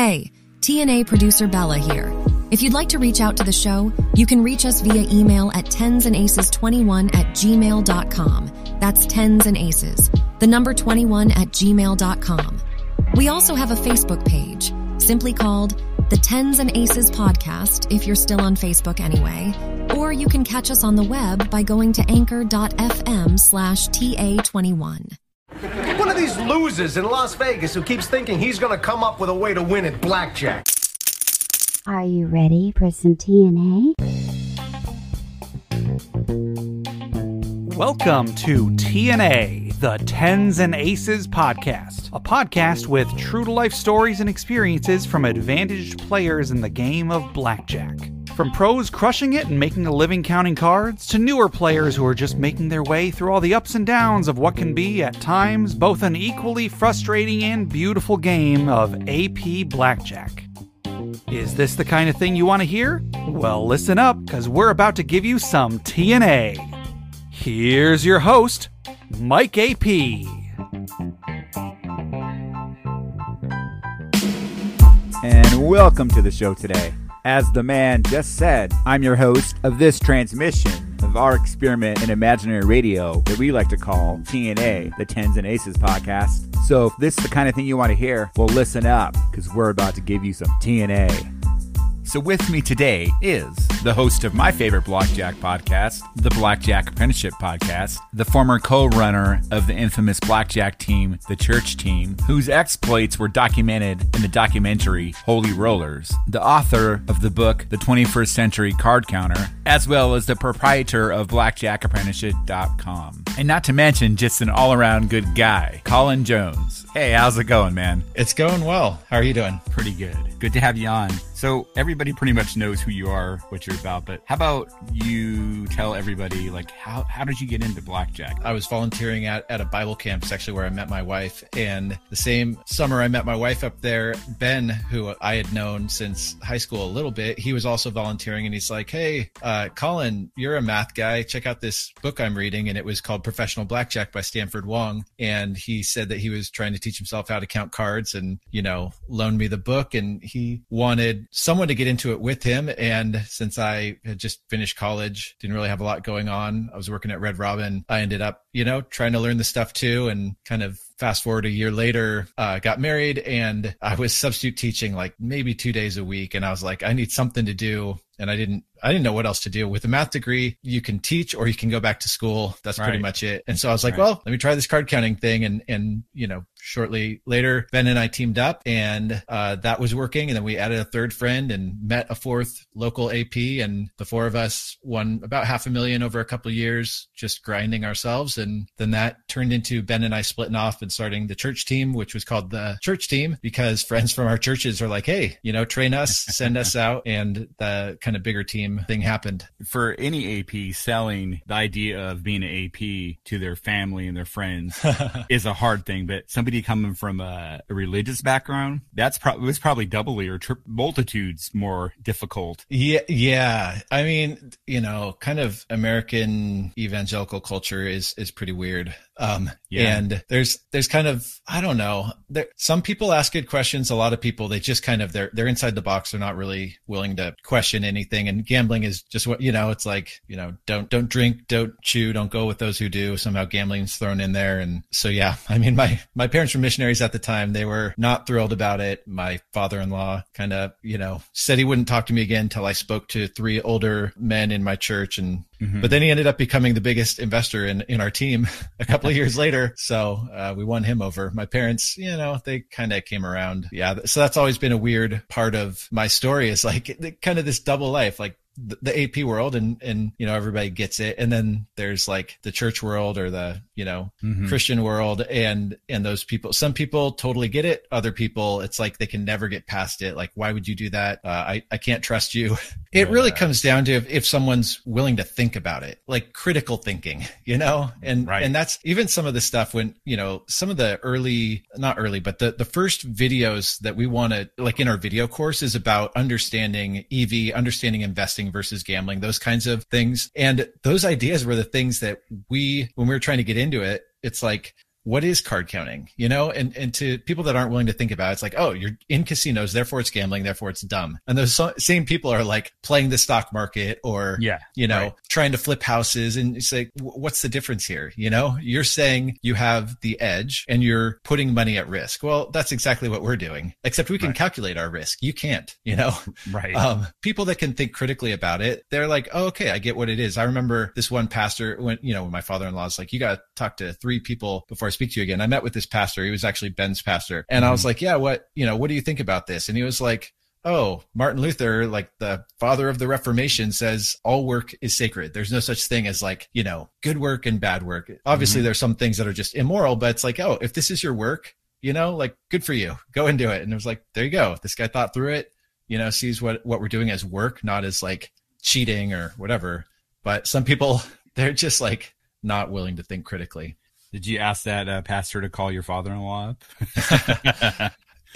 Hey, TNA producer Bella here. If you'd like to reach out to the show, you can reach us via email at tensandaces21 at gmail.com. That's tens and aces, the number 21 at gmail.com. We also have a Facebook page, simply called the Tens and Aces Podcast, if you're still on Facebook anyway. Or you can catch us on the web by going to anchor.fm slash TA21. One of these losers in Las Vegas who keeps thinking he's gonna come up with a way to win at blackjack. Are you ready for some TNA? Welcome to TNA, the Tens and Aces podcast, a podcast with true to life stories and experiences from advantaged players in the game of blackjack. From pros crushing it and making a living counting cards, to newer players who are just making their way through all the ups and downs of what can be, at times, both an equally frustrating and beautiful game of AP Blackjack. Is this the kind of thing you want to hear? Well, listen up, because we're about to give you some TNA. Here's your host, Mike AP. and welcome to the show today. As the man just said, I'm your host of this transmission of our experiment in imaginary radio that we like to call TNA, the Tens and Aces podcast. So if this is the kind of thing you want to hear, well, listen up because we're about to give you some TNA. So, with me today is the host of my favorite Blackjack podcast, the Blackjack Apprenticeship Podcast, the former co runner of the infamous Blackjack team, the Church Team, whose exploits were documented in the documentary Holy Rollers, the author of the book The 21st Century Card Counter, as well as the proprietor of BlackjackApprenticeship.com. And not to mention, just an all around good guy, Colin Jones. Hey, how's it going, man? It's going well. How are you doing? Pretty good. Good to have you on. So everybody pretty much knows who you are, what you're about, but how about you tell everybody like how how did you get into blackjack? I was volunteering at, at a Bible camp, it's actually where I met my wife. And the same summer I met my wife up there, Ben, who I had known since high school a little bit, he was also volunteering and he's like, Hey, uh, Colin, you're a math guy. Check out this book I'm reading. And it was called Professional Blackjack by Stanford Wong. And he said that he was trying to teach himself how to count cards and, you know, loaned me the book and he wanted someone to get into it with him. And since I had just finished college, didn't really have a lot going on, I was working at Red Robin. I ended up, you know, trying to learn the stuff too and kind of fast forward a year later, uh, got married and I was substitute teaching like maybe two days a week. And I was like, I need something to do. And I didn't, I didn't know what else to do. With a math degree, you can teach or you can go back to school. That's pretty much it. And so I was like, Right. well, let me try this card counting thing. And, and, you know, shortly later, Ben and I teamed up and, uh, that was working. And then we added a third friend and met a fourth local AP. And the four of us won about half a million over a couple of years, just grinding ourselves. And then that turned into Ben and I splitting off and starting the church team, which was called the church team because friends from our churches are like, Hey, you know, train us, send us out. And the kind of bigger team thing happened. For any AP selling the idea of being an AP to their family and their friends is a hard thing, but somebody coming from a, a religious background, that's probably was probably doubly or tri- multitudes more difficult. Yeah, yeah. I mean, you know, kind of American evangelical culture is is pretty weird. Um, Yeah. and there's there's kind of I don't know. There some people ask good questions. A lot of people they just kind of they're they're inside the box. They're not really willing to question anything. And gambling is just what you know. It's like you know, don't don't drink, don't chew, don't go with those who do. Somehow gambling's thrown in there. And so yeah, I mean, my my parents were missionaries at the time. They were not thrilled about it. My father-in-law kind of you know said he wouldn't talk to me again until I spoke to three older men in my church and but then he ended up becoming the biggest investor in, in our team a couple of years later. So uh, we won him over. My parents, you know, they kind of came around. Yeah. So that's always been a weird part of my story is like kind of this double life. Like the, AP world and and you know everybody gets it. And then there's like the church world or the you know Mhm. Christian world and and those people some people totally get it other people it's like they can never get past it. Like why would you do that? Uh, I I can't trust you. It really comes down to if, if someone's willing to think about it like critical thinking you know? And Right. and that's even some of the stuff when you know some of the early not early but the the first videos that we want to like in our video course is about understanding EV understanding investing versus gambling those kinds of things. And those ideas were the things that we when we were trying to get into it it's like what is card counting? You know, and, and to people that aren't willing to think about it, it's like, oh, you're in casinos, therefore it's gambling, therefore it's dumb. And those same people are like playing the stock market or, yeah, you know, right. trying to flip houses. And it's like, what's the difference here? You know, you're saying you have the edge and you're putting money at risk. Well, that's exactly what we're doing, except we can right. calculate our risk. You can't, you know, right. Um, people that can think critically about it, they're like, oh, okay, I get what it is. I remember this one pastor when, you know, when my father-in-law's like, you got to talk to three people before I speak to you again. I met with this pastor. He was actually Ben's pastor. And mm-hmm. I was like, yeah, what, you know, what do you think about this? And he was like, oh, Martin Luther, like the father of the Reformation, says all work is sacred. There's no such thing as like, you know, good work and bad work. Obviously, mm-hmm. there's some things that are just immoral, but it's like, oh, if this is your work, you know, like good for you. Go and do it. And it was like, there you go. This guy thought through it, you know, sees what, what we're doing as work, not as like cheating or whatever. But some people, they're just like not willing to think critically. Did you ask that uh, pastor to call your father-in-law up?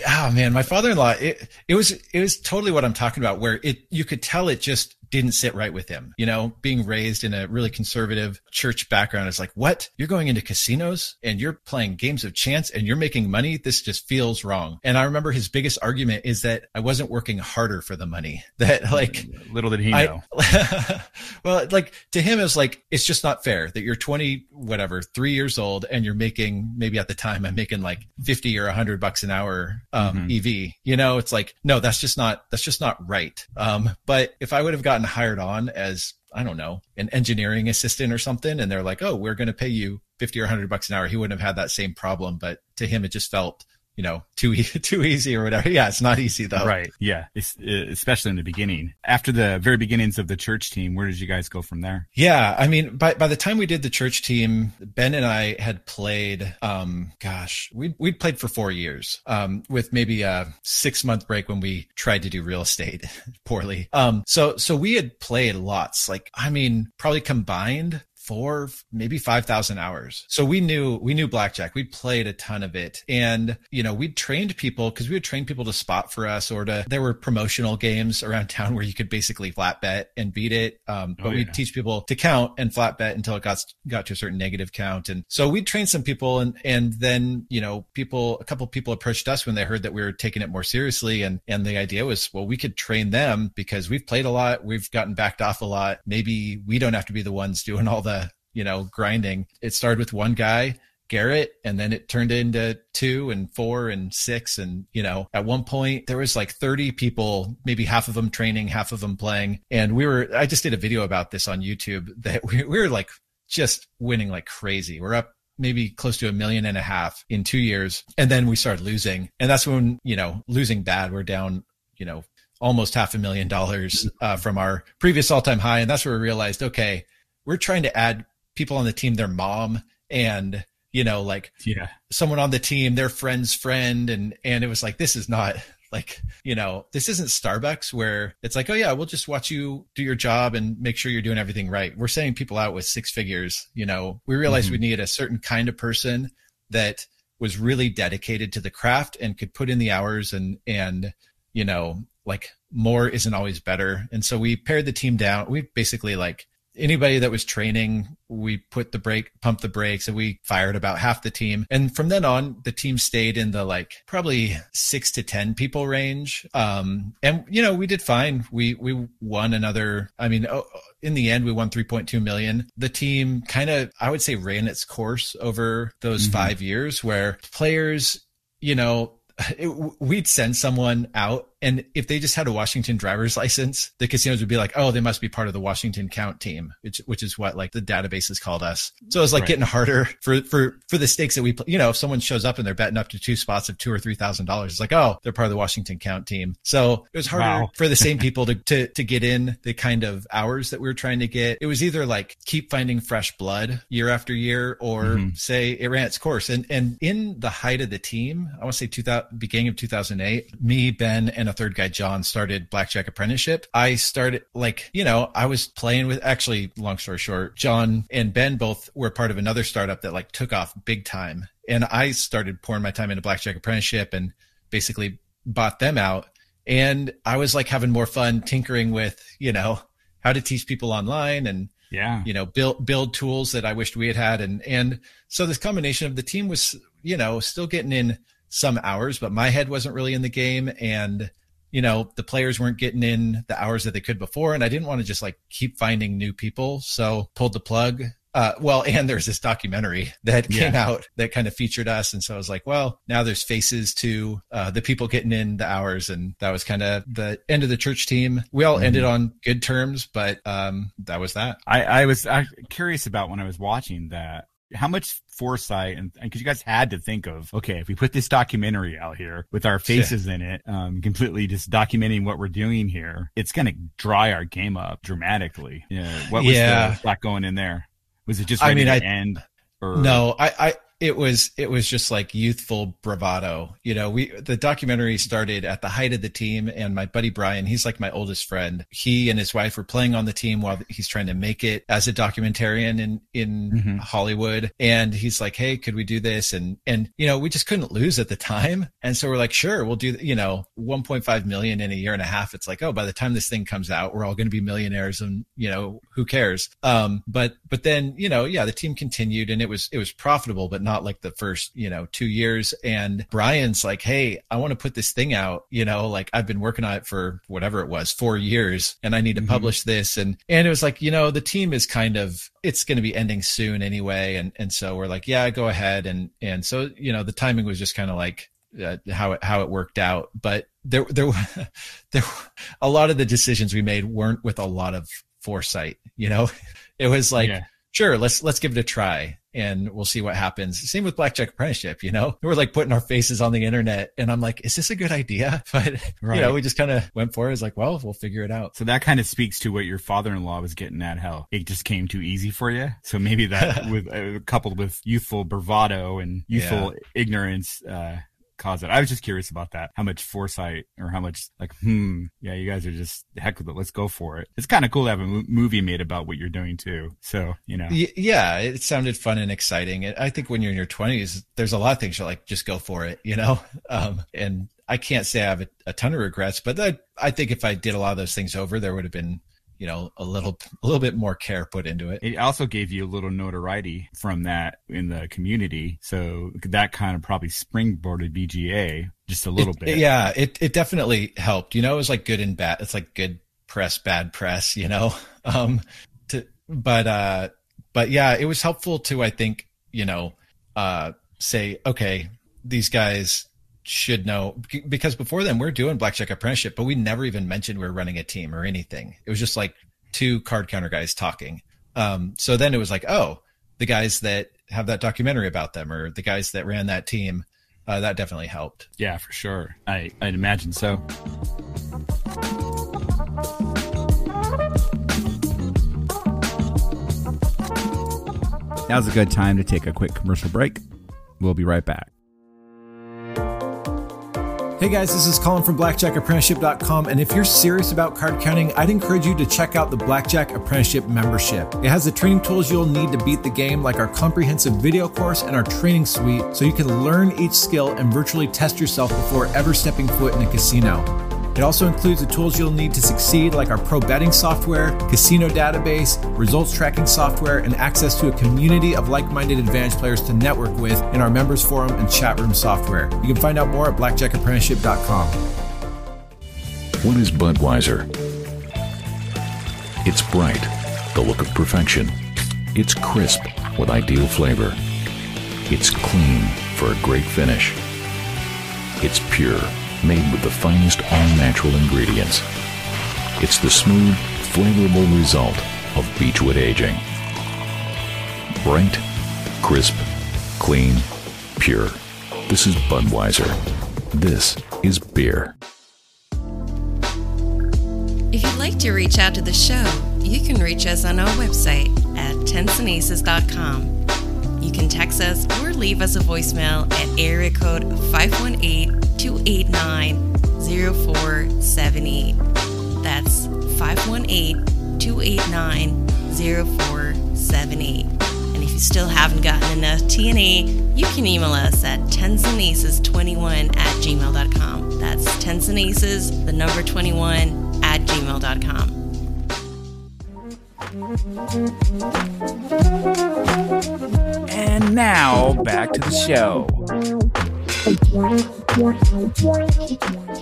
oh man, my father-in-law, it, it was, it was totally what I'm talking about where it, you could tell it just didn't sit right with him. You know, being raised in a really conservative church background is like, what? You're going into casinos and you're playing games of chance and you're making money. This just feels wrong. And I remember his biggest argument is that I wasn't working harder for the money. That like little did he know. well, like to him, it was like, it's just not fair that you're 20, whatever, three years old and you're making maybe at the time I'm making like 50 or 100 bucks an hour um, mm-hmm. EV. You know, it's like, no, that's just not, that's just not right. Um, but if I would have gotten gotten hired on as I don't know, an engineering assistant or something, and they're like, "Oh, we're going to pay you fifty or hundred bucks an hour," he wouldn't have had that same problem. But to him, it just felt you know too too easy or whatever. Yeah, it's not easy though. Right. Yeah. It's, especially in the beginning. After the very beginnings of the church team, where did you guys go from there? Yeah, I mean, by by the time we did the church team, Ben and I had played. Um, gosh, we we'd played for four years. Um, with maybe a six month break when we tried to do real estate poorly. Um, so so we had played lots. Like I mean, probably combined four, maybe 5,000 hours. So we knew, we knew blackjack. We played a ton of it. And, you know, we'd trained people because we would train people to spot for us or to, there were promotional games around town where you could basically flat bet and beat it. Um, but oh, yeah. we'd teach people to count and flat bet until it got, got to a certain negative count. And so we'd train some people and, and then, you know, people, a couple people approached us when they heard that we were taking it more seriously. And, and the idea was, well, we could train them because we've played a lot. We've gotten backed off a lot. Maybe we don't have to be the ones doing all the you know grinding. It started with one guy. Garrett, and then it turned into two and four and six. And, you know, at one point there was like 30 people, maybe half of them training, half of them playing. And we were, I just did a video about this on YouTube that we, we were like just winning like crazy. We're up maybe close to a million and a half in two years. And then we started losing. And that's when, you know, losing bad, we're down, you know, almost half a million dollars uh, from our previous all time high. And that's where we realized, okay, we're trying to add people on the team, their mom and you know, like yeah, someone on the team, their friend's friend, and and it was like this is not like you know this isn't Starbucks where it's like oh yeah we'll just watch you do your job and make sure you're doing everything right. We're sending people out with six figures. You know, we realized mm-hmm. we needed a certain kind of person that was really dedicated to the craft and could put in the hours and and you know like more isn't always better. And so we pared the team down. We basically like anybody that was training, we put the brake, pumped the brakes, and we fired about half the team. And from then on, the team stayed in the like probably six to 10 people range. Um, and you know, we did fine. We, we won another, I mean, oh, in the end, we won 3.2 million. The team kind of, I would say, ran its course over those mm-hmm. five years where players, you know, it, we'd send someone out and if they just had a Washington driver's license, the casinos would be like, oh, they must be part of the Washington count team, which, which is what like the databases called us. So it's like right. getting harder for, for, for the stakes that we, play. you know, if someone shows up and they're betting up to two spots of two or $3,000, it's like, oh, they're part of the Washington count team. So it was harder wow. for the same people to, to, to get in the kind of hours that we were trying to get. It was either like keep finding fresh blood year after year or mm-hmm. say it ran its course. And, and in the height of the team, I want to say 2000, beginning of 2008, me, Ben, and a third guy, John, started Blackjack Apprenticeship. I started like, you know, I was playing with actually, long story short, John and Ben both were part of another startup that like took off big time. And I started pouring my time into Blackjack Apprenticeship and basically bought them out. And I was like having more fun tinkering with, you know, how to teach people online and Yeah. you know, build build tools that I wished we had had, and and so this combination of the team was, you know, still getting in some hours, but my head wasn't really in the game, and you know, the players weren't getting in the hours that they could before, and I didn't want to just like keep finding new people, so pulled the plug. Uh, well, and there's this documentary that came Yeah. out that kind of featured us, and so I was like, well, now there's faces to uh, the people getting in the hours, and that was kind of the end of the church team. We all ended on good terms, but um, that was that. I, I was uh, curious about when I was watching that how much foresight and because you guys had to think of okay if we put this documentary out here with our faces in it um completely just documenting what we're doing here it's gonna dry our game up dramatically. Yeah. What was Yeah. the thought going in there? Was it just I ready mean, to I- end or No, I, I, it was, it was just like youthful bravado. You know, we, the documentary started at the height of the team and my buddy Brian, he's like my oldest friend. He and his wife were playing on the team while he's trying to make it as a documentarian in, in Mhm. Hollywood. And he's like, Hey, could we do this? And, and, you know, we just couldn't lose at the time. And so we're like, sure, we'll do, you know, 1.5 million in a year and a half. It's like, oh, by the time this thing comes out, we're all going to be millionaires and, you know, who cares? Um, but, but then, you know, yeah, the team continued and it was, it was profitable, but not like the first, you know, two years. And Brian's like, Hey, I want to put this thing out, you know, like I've been working on it for whatever it was, four years and I need to Mhm. publish this. And, and it was like, you know, the team is kind of, it's going to be ending soon anyway. And, and so we're like, yeah, go ahead. And, and so, you know, the timing was just kind of like, uh, how it how it worked out. But there there were- there a lot of the decisions we made weren't with a lot of foresight. You know, it was like Yeah. sure let's let's give it a try and we'll see what happens. Same with Blackjack Apprenticeship. You know, we're like putting our faces on the internet, and I'm like, is this a good idea? But Right. you know, we just kind of went for it. It's like, well, we'll figure it out. So that kind of speaks to what your father-in-law was getting at. How it just came too easy for you. So maybe that, with uh, coupled with youthful bravado and youthful ignorance, uh, caused it. I was just curious about that. How much foresight or how much like, hmm, yeah, you guys are just heck with it. Let's go for it. It's kind of cool to have a movie made about what you're doing too. So you know, yeah, it sounded fun and exciting. I think when you're in your 20s, there's a lot of things you're like, just go for it, you know? Um, and I can't say I have a, a ton of regrets, but I think if I did a lot of those things over, there would have been, you know, a little, a little bit more care put into it. it also gave you a little notoriety from that in the community. So that kind of probably springboarded BJA just a little It- bit. Yeah, it, it definitely helped. You know, it was like good and bad. It's like good press, bad press, you know? Um, to, but, uh, but yeah, it was helpful to, I think, you know, uh, say, okay, these guys should know because before then we're doing blackjack apprenticeship, but we never even mentioned we are running a team or anything. It was just like two card counter guys talking. Um, so then it was like, oh, the guys that have that documentary about them or the guys that ran that team, uh, that definitely helped. Yeah, for sure. I, I'd imagine so. Now's a good time to take a quick commercial break. We'll be right back. Hey guys, this is Colin from BlackjackApprenticeship.com, and if you're serious about card counting, I'd encourage you to check out the Blackjack Apprenticeship membership. It has the training tools you'll need to beat the game, like our comprehensive video course and our training suite, so you can learn each skill and virtually test yourself before ever stepping foot in a casino. It also includes the tools you'll need to succeed, like our pro betting software, casino database, results tracking software, and access to a community of like minded advantage players to network with in our members forum and chat room software. You can find out more at blackjackapprenticeship.com. What is Budweiser? It's bright, the look of perfection. It's crisp with ideal flavor. It's clean for a great finish. It's pure, made with the finest all natural ingredients. It's the smooth, flavorful result of Beechwood aging. Bright, crisp, clean, pure. This is Budweiser. This is beer. If you'd like to reach out to the show, you can reach us on our website at tensandaces.com. You can text us or leave us a voicemail at area code 518-289-0478. That's 518-289-0478. And if you still haven't gotten enough TNA, you can email us at tensandaces21 at gmail.com. That's tensandaces, the number 21 at gmail.com. And now back to the show.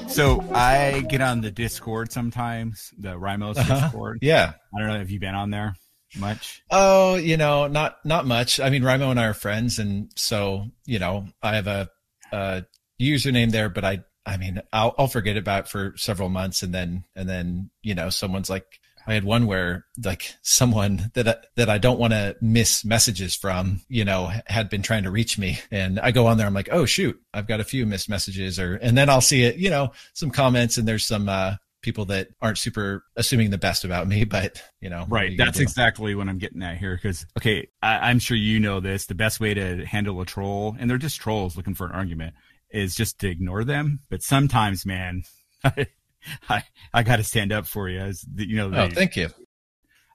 So I get on the Discord sometimes, the Rimo's Uh-huh. Discord. Yeah. I don't know if you've been on there much. Oh, you know, not not much. I mean, Rimo and I are friends, and so you know, I have a, a username there, but I, I mean, I'll I'll forget about it for several months, and then and then you know, someone's like, I had one where like someone that I, that I don't want to miss messages from, you know, had been trying to reach me, and I go on there, I'm like, oh shoot, I've got a few missed messages, or and then I'll see it, you know, some comments, and there's some. uh people that aren't super assuming the best about me, but you know, Right. you That's do? exactly what I'm getting at here. Because, okay, I, I'm sure you know this. The best way to handle a troll, and they're just trolls looking for an argument, is just to ignore them. But sometimes, man, I, I, got to stand up for you. As the, you know, Oh, thank you.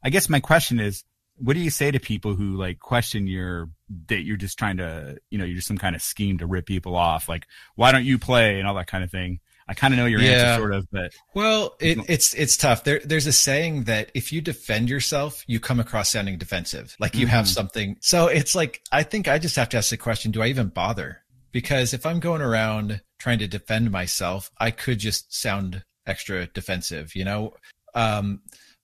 I guess my question is, what do you say to people who like question your that you're just trying to, you know, you're just some kind of scheme to rip people off, like why don't you play and all that kind of thing. I kind of know your Yeah. answer, sort of, but Well, it, it's it's tough. There, there's a saying that if you defend yourself, you come across sounding defensive, like you have Mhm. something. So it's like I think I just have to ask the question: Do I even bother? Because if I'm going around trying to defend myself, I could just sound extra defensive, you know. Um,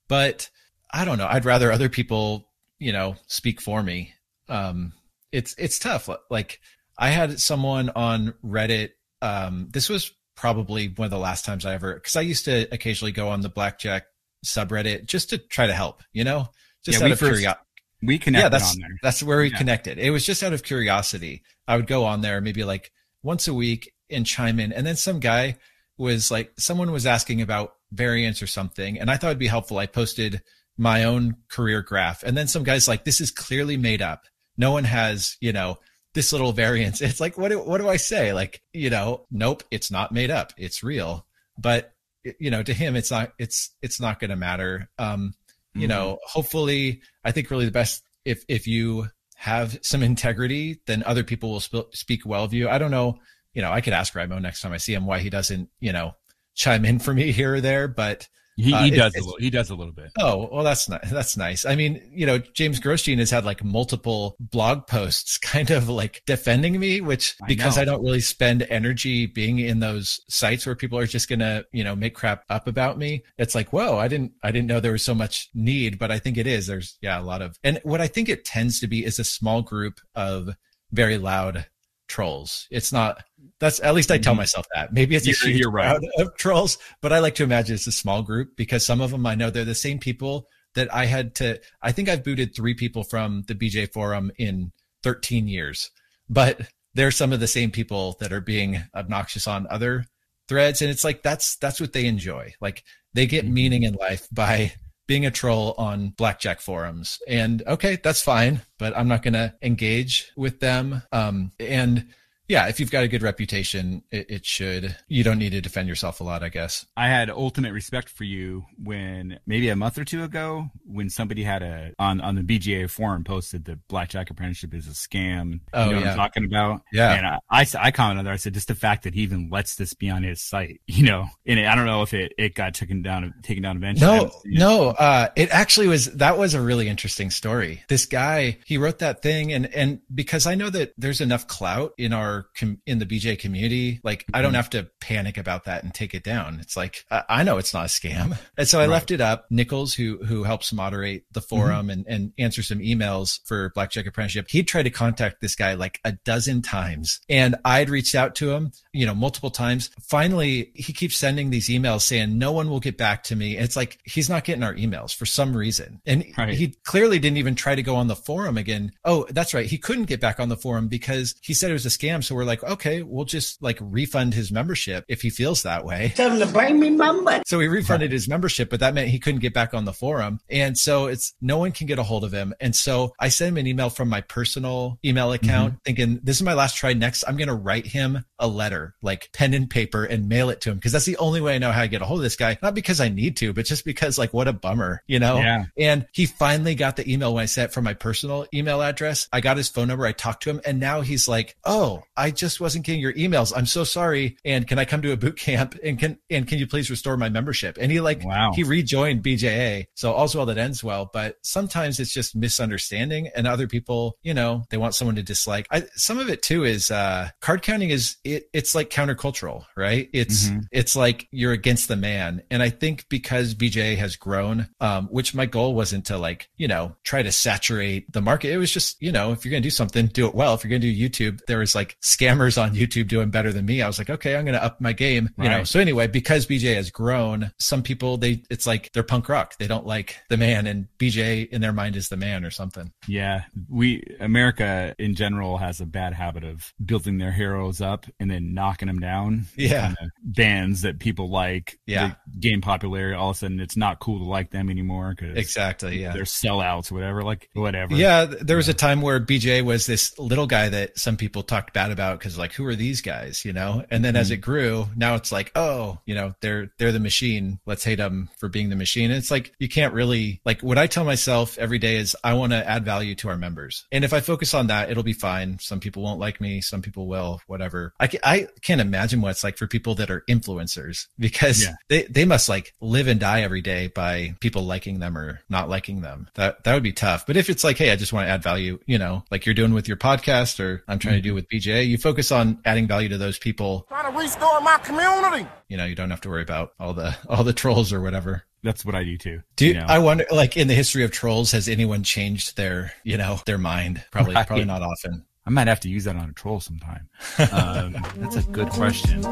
but I don't know. I'd rather other people, you know, speak for me. Um, it's it's tough. Like I had someone on Reddit. Um, this was probably one of the last times I ever because I used to occasionally go on the blackjack subreddit just to try to help, you know, just Yeah, out we of first- curiosity. we connected yeah, that's on there. that's where we Yeah. connected. It was just out of curiosity. I would go on there maybe like once a week and chime in, and then some guy was like, someone was asking about variance or something, and I thought it'd be helpful. I posted my own career graph, and then some guys like, this is clearly made up. No one has, you know, this little variance. It's like, what do, what do I say? Like, you know, nope, it's not made up. It's real. But you know, to him, it's not, it's, it's not going to matter. Um, you know, hopefully, I think really the best if, if you have some integrity, then other people will sp- speak well of you. I don't know, you know, I could ask Rimo next time I see him why he doesn't, you know, chime in for me here or there, but He, uh, he it- does a little. He does a little bit. Oh, well, that's nice. That's nice. I mean, you know, James Grosjean has had like multiple blog posts kind of like defending me, which I because know. I don't really spend energy being in those sites where people are just going to, you know, make crap up about me. It's like, whoa, I didn't, I didn't know there was so much need, but I think it is. There's, yeah, a lot of, and what I think it tends to be is a small group of very loud trolls. It's not, that's at least I tell Mhm. myself that. Maybe it's a You're- you're right. crowd of trolls, but I like to imagine it's a small group because some of them I know they're the same people that I had to. I think I've booted three people from the BJ forum in 13 years, but they're some of the same people that are being obnoxious on other threads, and it's like that's that's what they enjoy. Like they get Mm-hmm. meaning in life by being a troll on blackjack forums. And okay that's fine but i'm not going to engage with them. Um and yeah if you've got a good reputation it, it should you don't need to defend yourself a lot i guess I had ultimate respect for you when maybe a month or two ago when somebody had a on on the BJA forum posted that blackjack apprenticeship is a scam. Oh, you know what yeah. I'm talking about? Yeah. And I, I I commented on there. I said just the fact that he even lets this be on his site, you know. And I don't know if it it got taken down taken down eventually. No haven't seen it. no uh it actually was that was a really interesting story this guy he wrote that thing and and because i know that there's enough clout in our com- in the bj community like i Mm-hmm. don't have to panic about that and take it down. It's like i, I know it's not a scam. And so i left it up. Nichols who who helps moderate the forum and and answer some emails for blackjack apprenticeship he tried to contact this guy like a dozen times. And i'd reached out to him you know multiple times. Finally he keeps sending these emails saying no one will get back to me. It's like he's not getting our emails for some reason. And Right. he clearly didn't even try to go on the forum again. Oh that's right. He couldn't get back on the forum because he said it was a scam. So we're like okay we'll just like refund his membership if he feels that way Tell him to bring me my money. so we refunded his membership, but that meant he couldn't get back on the forum. And so it's no one can get a hold of him. And so I sent him an email from my personal email mm-hmm. account thinking this is my last try. Next, I'm going to write him a letter, like pen and paper and mail it to him. Cause that's the only way I know how to get a hold of this guy. Not because I need to, but just because like what a bummer, you know? Yeah. And he finally got the email when I sent it from my personal email address. I got his phone number. I talked to him and now he's like, Oh, I just wasn't getting your emails. I'm so sorry. And can I come to a boot camp? And can and can you please restore my membership? And he like wow. he rejoined BJA. So all's well that ends well. But sometimes it's just misunderstanding, and other people, you know, they want someone to dislike. I, some of it too is uh, card counting is it, it's like countercultural, right? It's mm-hmm. it's like you're against the man, and I think because BJA has grown, um, which my goal wasn't to like you know try to saturate the market. It was just you know if you're gonna do something, do it well. If you're gonna do YouTube, there was like scammers on YouTube doing better than me. I was like, okay, I'm gonna up my game, you right. know. So anyway, because BJ has grown, some people they it's like they're punk rock. They don't like the man, and BJ in their mind is the man or something. Yeah, we America in general has a bad habit of building their heroes up and then knocking them down. Yeah, bands that people like. Yeah, gain popularity. All of a sudden, it's not cool to like them anymore because exactly. Yeah, they're sellouts, whatever. Like whatever. Yeah, there was a time where BJ was this little guy that some people talked bad about because like who are these guys, you know? And then mm-hmm. as it grew, now it's like oh, you know, they're they're the machine. Let's hate them for being the machine. And it's like you can't really like what I tell myself every day is I want to add value to our members, and if I focus on that, it'll be fine. Some people won't like me, some people will, whatever. I can, I can't imagine what it's like for people that are influencers because yeah. they they must like live and die every day by people liking them or not liking them. That that would be tough. But if it's like, hey, I just want to add value, you know, like you're doing with your podcast or I'm trying mm-hmm. to do mm-hmm. with BJ, you focus on adding value to those people. Trying to restore my community. You know, you don't have to worry about all the all the trolls or whatever that's what I do too. Do you, you know? I wonder, like in the history of trolls, has anyone changed their, you know, their mind? Probably, right. probably not often. I might have to use that on a troll sometime. Um, that's a good question.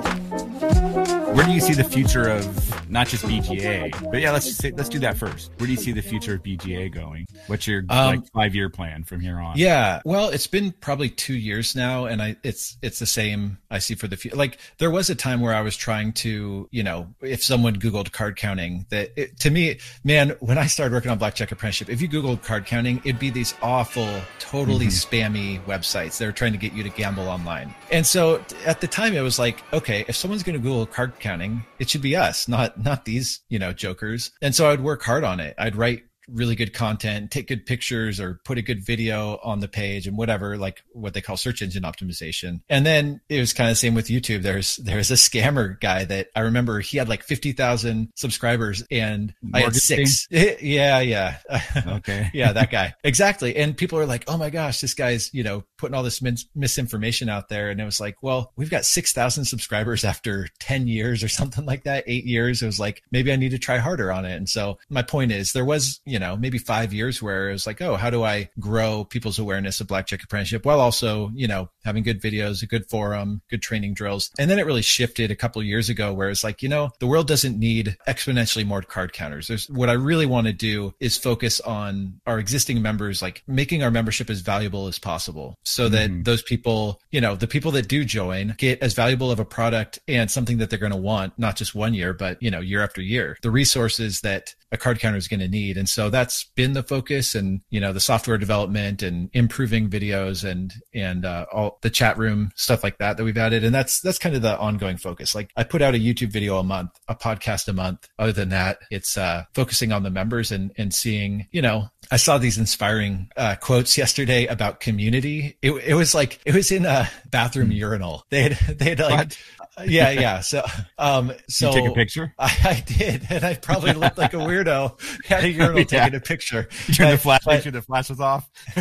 Where do you see the future of not just BJA, but yeah, let's say, let's do that first. Where do you see the future of BJA going? What's your um, like five year plan from here on? Yeah, well, it's been probably two years now, and I it's it's the same I see for the future. Like there was a time where I was trying to, you know, if someone Googled card counting, that it, to me, man, when I started working on Blackjack Apprenticeship, if you Googled card counting, it'd be these awful, totally mm-hmm. spammy websites. They're trying to get you to gamble online, and so at the time it was like, okay, if someone's going to Google card counting, it should be us, not not these, you know, jokers. And so I'd work hard on it. I'd write really good content, take good pictures or put a good video on the page and whatever, like what they call search engine optimization. And then it was kind of the same with YouTube. There's, there's a scammer guy that I remember he had like 50,000 subscribers and Morgan I had six. yeah. Yeah. Okay. yeah. That guy. Exactly. And people are like, Oh my gosh, this guy's, you know, putting all this mis- misinformation out there. And it was like, well, we've got 6,000 subscribers after 10 years or something like that, eight years. It was like, maybe I need to try harder on it. And so my point is there was, you know, maybe five years where it was like, oh, how do I grow people's awareness of blackjack apprenticeship while also, you know, having good videos, a good forum, good training drills. And then it really shifted a couple years ago where it's like, you know, the world doesn't need exponentially more card counters. There's what I really want to do is focus on our existing members, like making our membership as valuable as possible so that mm. those people, you know, the people that do join get as valuable of a product and something that they're going to want, not just one year, but, you know, year after year. The resources that a card counter is going to need. And so that's been the focus and, you know, the software development and improving videos and, and, uh, all the chat room stuff like that that we've added. And that's, that's kind of the ongoing focus. Like I put out a YouTube video a month, a podcast a month. Other than that, it's, uh, focusing on the members and, and seeing, you know, I saw these inspiring uh, quotes yesterday about community. It, it was like it was in a bathroom hmm. urinal. They had they had like what? Yeah, yeah. So, um, so you take a picture. I, I, did, and I probably looked like a weirdo at a urinal yeah. taking a picture. Turned the flash. Make sure the flash was off.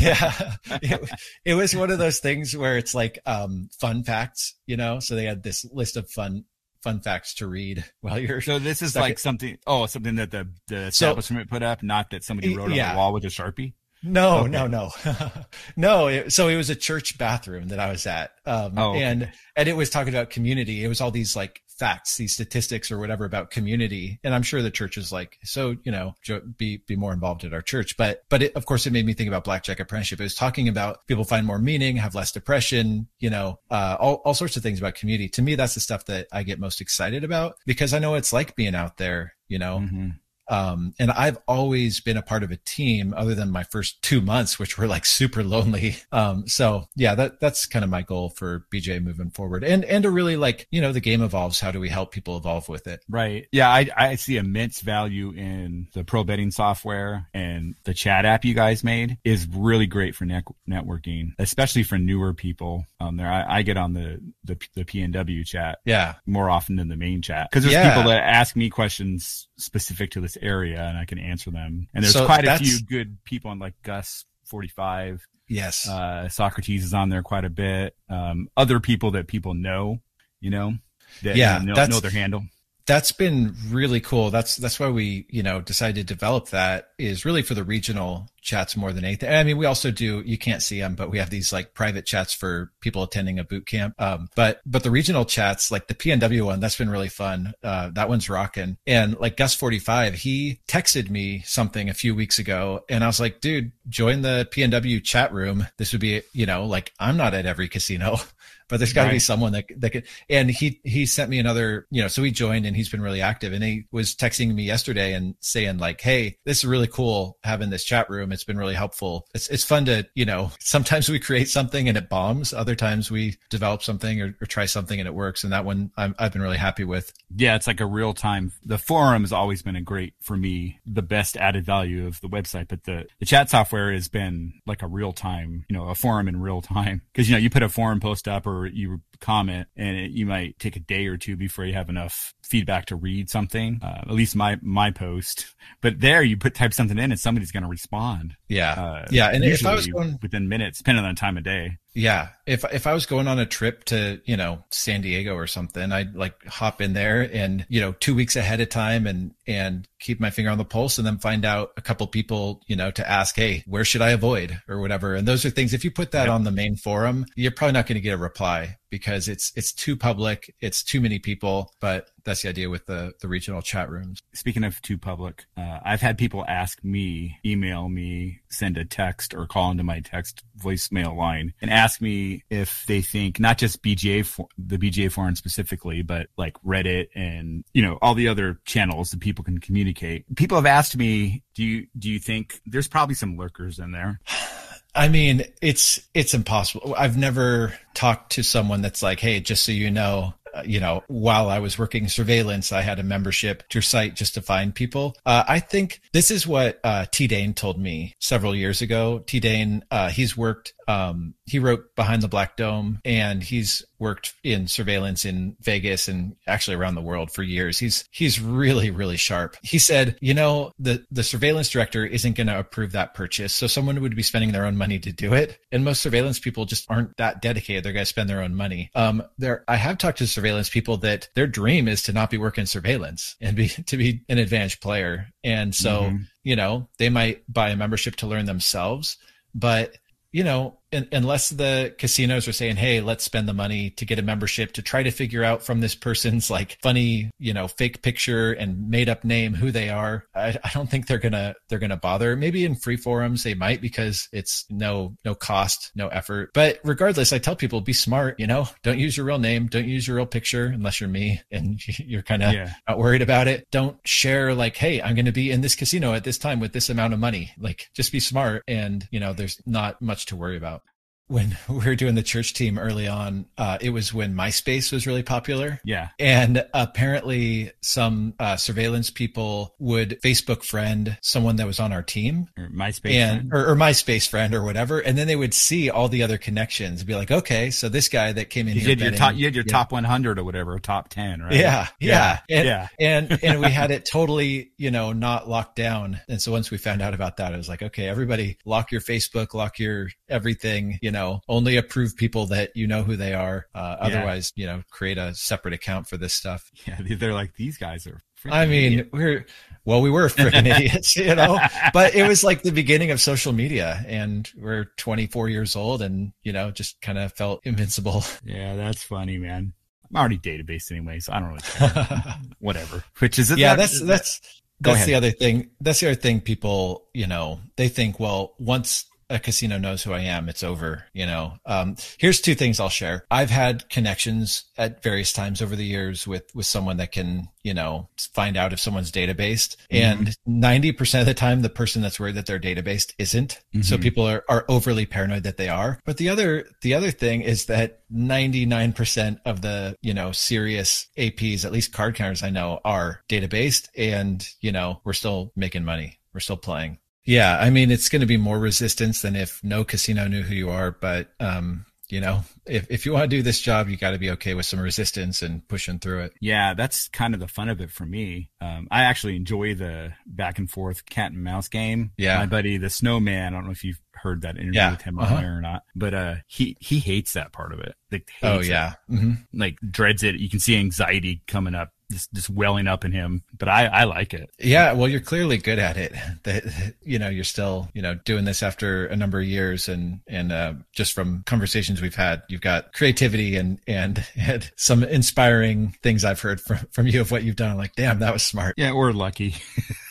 yeah, it, it, was one of those things where it's like um, fun facts, you know. So they had this list of fun fun facts to read while you're. So this is like something. Oh, something that the the establishment so, put up, not that somebody wrote yeah. on the wall with a sharpie. No, okay. no, no, no. It, so it was a church bathroom that I was at, um, oh, okay. and and it was talking about community. It was all these like facts, these statistics or whatever about community. And I'm sure the church is like, so you know, be be more involved at our church. But but it, of course, it made me think about blackjack apprenticeship. It was talking about people find more meaning, have less depression, you know, uh, all all sorts of things about community. To me, that's the stuff that I get most excited about because I know it's like being out there, you know. Mm-hmm Um, and I've always been a part of a team other than my first two months, which were like super lonely. Um, so yeah, that, that's kind of my goal for BJ moving forward and, and to really like, you know, the game evolves. How do we help people evolve with it? Right. Yeah. I, I see immense value in the pro betting software and the chat app you guys made is really great for net- networking, especially for newer people on there. I, I get on the, the, the PNW chat. Yeah. More often than the main chat. Cause there's Yeah. people that ask me questions specific to this area and I can answer them. And there's So quite a few good people on like Gus 45. Yes. Uh, Socrates is on there quite a bit. Um, other people that people know, you know, that Yeah, know, know their handle. That's been really cool. That's that's why we you know decided to develop that is really for the regional chats more than anything. I mean, we also do. You can't see them, but we have these like private chats for people attending a boot camp. Um, but but the regional chats, like the PNW one, that's been really fun. Uh, that one's rocking. And like Gus forty five, he texted me something a few weeks ago, and I was like, dude, join the PNW chat room. This would be you know like I'm not at every casino. But there's got to be someone that that could. And he he sent me another, you know. So he joined and he's been really active. And he was texting me yesterday and saying like, "Hey, this is really cool having this chat room. It's been really helpful. It's it's fun to you know. Sometimes we create something and it bombs. Other times we develop something or, or try something and it works. And that one I'm, I've been really happy with. Yeah, it's like a real time. The forum has always been a great for me, the best added value of the website. But the, the chat software has been like a real time, you know, a forum in real time. Cause you know, you put a forum post up or you comment and it, you might take a day or two before you have enough feedback to read something. Uh, at least my, my post, but there you put type something in and somebody's going to respond. Yeah, Uh, yeah. And if I was usually going, within minutes, depending on the time of day. Yeah. If if I was going on a trip to, you know, San Diego or something, I'd like hop in there and, you know, two weeks ahead of time and and keep my finger on the pulse and then find out a couple people, you know, to ask, hey, where should I avoid or whatever. And those are things if you put that on the main forum, you're probably not going to get a reply because it's it's too public, it's too many people. But that's the idea with the the regional chat rooms. Speaking of too public, uh, I've had people ask me, email me, send a text or call into my text voicemail line and ask me if they think not just BJA, for, the BJA forum specifically, but like Reddit and, you know, all the other channels that people can communicate. People have asked me, do you, do you think there's probably some lurkers in there? I mean, it's it's impossible. I've never talked to someone that's like, "Hey, just so you know, uh, you know, while I was working surveillance, I had a membership to your site just to find people." Uh, I think this is what uh, T Dane told me several years ago. T Dane, uh, he's worked. Um, he wrote Behind the Black Dome, and he's worked in surveillance in Vegas and actually around the world for years. He's he's really really sharp. He said, you know, the the surveillance director isn't going to approve that purchase, so someone would be spending their own money to do it. And most surveillance people just aren't that dedicated. They're going to spend their own money. Um, there, I have talked to surveillance people that their dream is to not be working surveillance and be to be an advantage player. And so, Mhm. you know, they might buy a membership to learn themselves, but you know, un unless the casinos are saying, "Hey, let's spend the money to get a membership to try to figure out from this person's like funny, you know, fake picture and made up name who they are," I, I don't think they're gonna they're gonna bother. Maybe in free forums they might because it's no no cost, no effort. But regardless, I tell people be smart. You know, don't use your real name, don't use your real picture unless you're me and you're kind of Yeah. not worried about it. Don't share like, "Hey, I'm going to be in this casino at this time with this amount of money." Like, just be smart, and you know, there's not much to worry about. When we were doing the church team early on, uh, it was when MySpace was really popular. Yeah. And apparently, some uh, surveillance people would Facebook friend someone that was on our team, Or MySpace. and or, or MySpace friend or whatever, and then they would see all the other connections and be like, "Okay, so this guy that came in you your top, you had your yeah. top 100 or whatever, or top 10, right? Yeah, yeah, Yeah. and, yeah. and and we had it totally, you know, not locked down. And so once we found out about that, it was like, okay, everybody, lock your Facebook, lock your everything. You know, only approve people that you know who they are. Uh, Yeah. Otherwise, you know, create a separate account for this stuff. Yeah. They're like, these guys are. I mean, idiots." we're well, we were freaking idiots, you know. But it was like the beginning of social media, and we're 24 years old, and you know, just kind of felt invincible. Yeah, that's funny, man. I'm already database anyway, so I don't really care. Whatever. Which is yeah, that's that's that's the other thing. That's the other thing. People, you know, they think, well, once a casino knows who I am, it's over. You know, um, here's two things I'll share. I've had connections at various times over the years with with someone that can you know find out if someone's databased, mm-hmm. and ninety percent of the time, the person that's worried that they're databased isn't. Mm-hmm. So people are are overly paranoid that they are. But the other the other thing is that ninety nine percent of the you know serious APs, at least card counters I know, are databased, and you know we're still making money. We're still playing. Yeah, I mean, it's going to be more resistance than if no casino knew who you are. But, um, you know, if, if you want to do this job, you got to be okay with some resistance and pushing through it. Yeah, that's kind of the fun of it for me. Um, I actually enjoy the back and forth cat and mouse game. Yeah. My buddy, the snowman, I don't know if you've heard that interview yeah. with him uh-huh. on there or not, but, uh, he, he hates that part of it. Like, oh, yeah. Mm-hmm. Like dreads it. You can see anxiety coming up just just welling up in him. But I I like it. Yeah, well, you're clearly good at it. That you know you're still you know doing this after a number of years, and and uh, just from conversations we've had, you've got creativity and and and some inspiring things I've heard from from you of what you've done. I'm like, damn, that was smart. Yeah, we're lucky.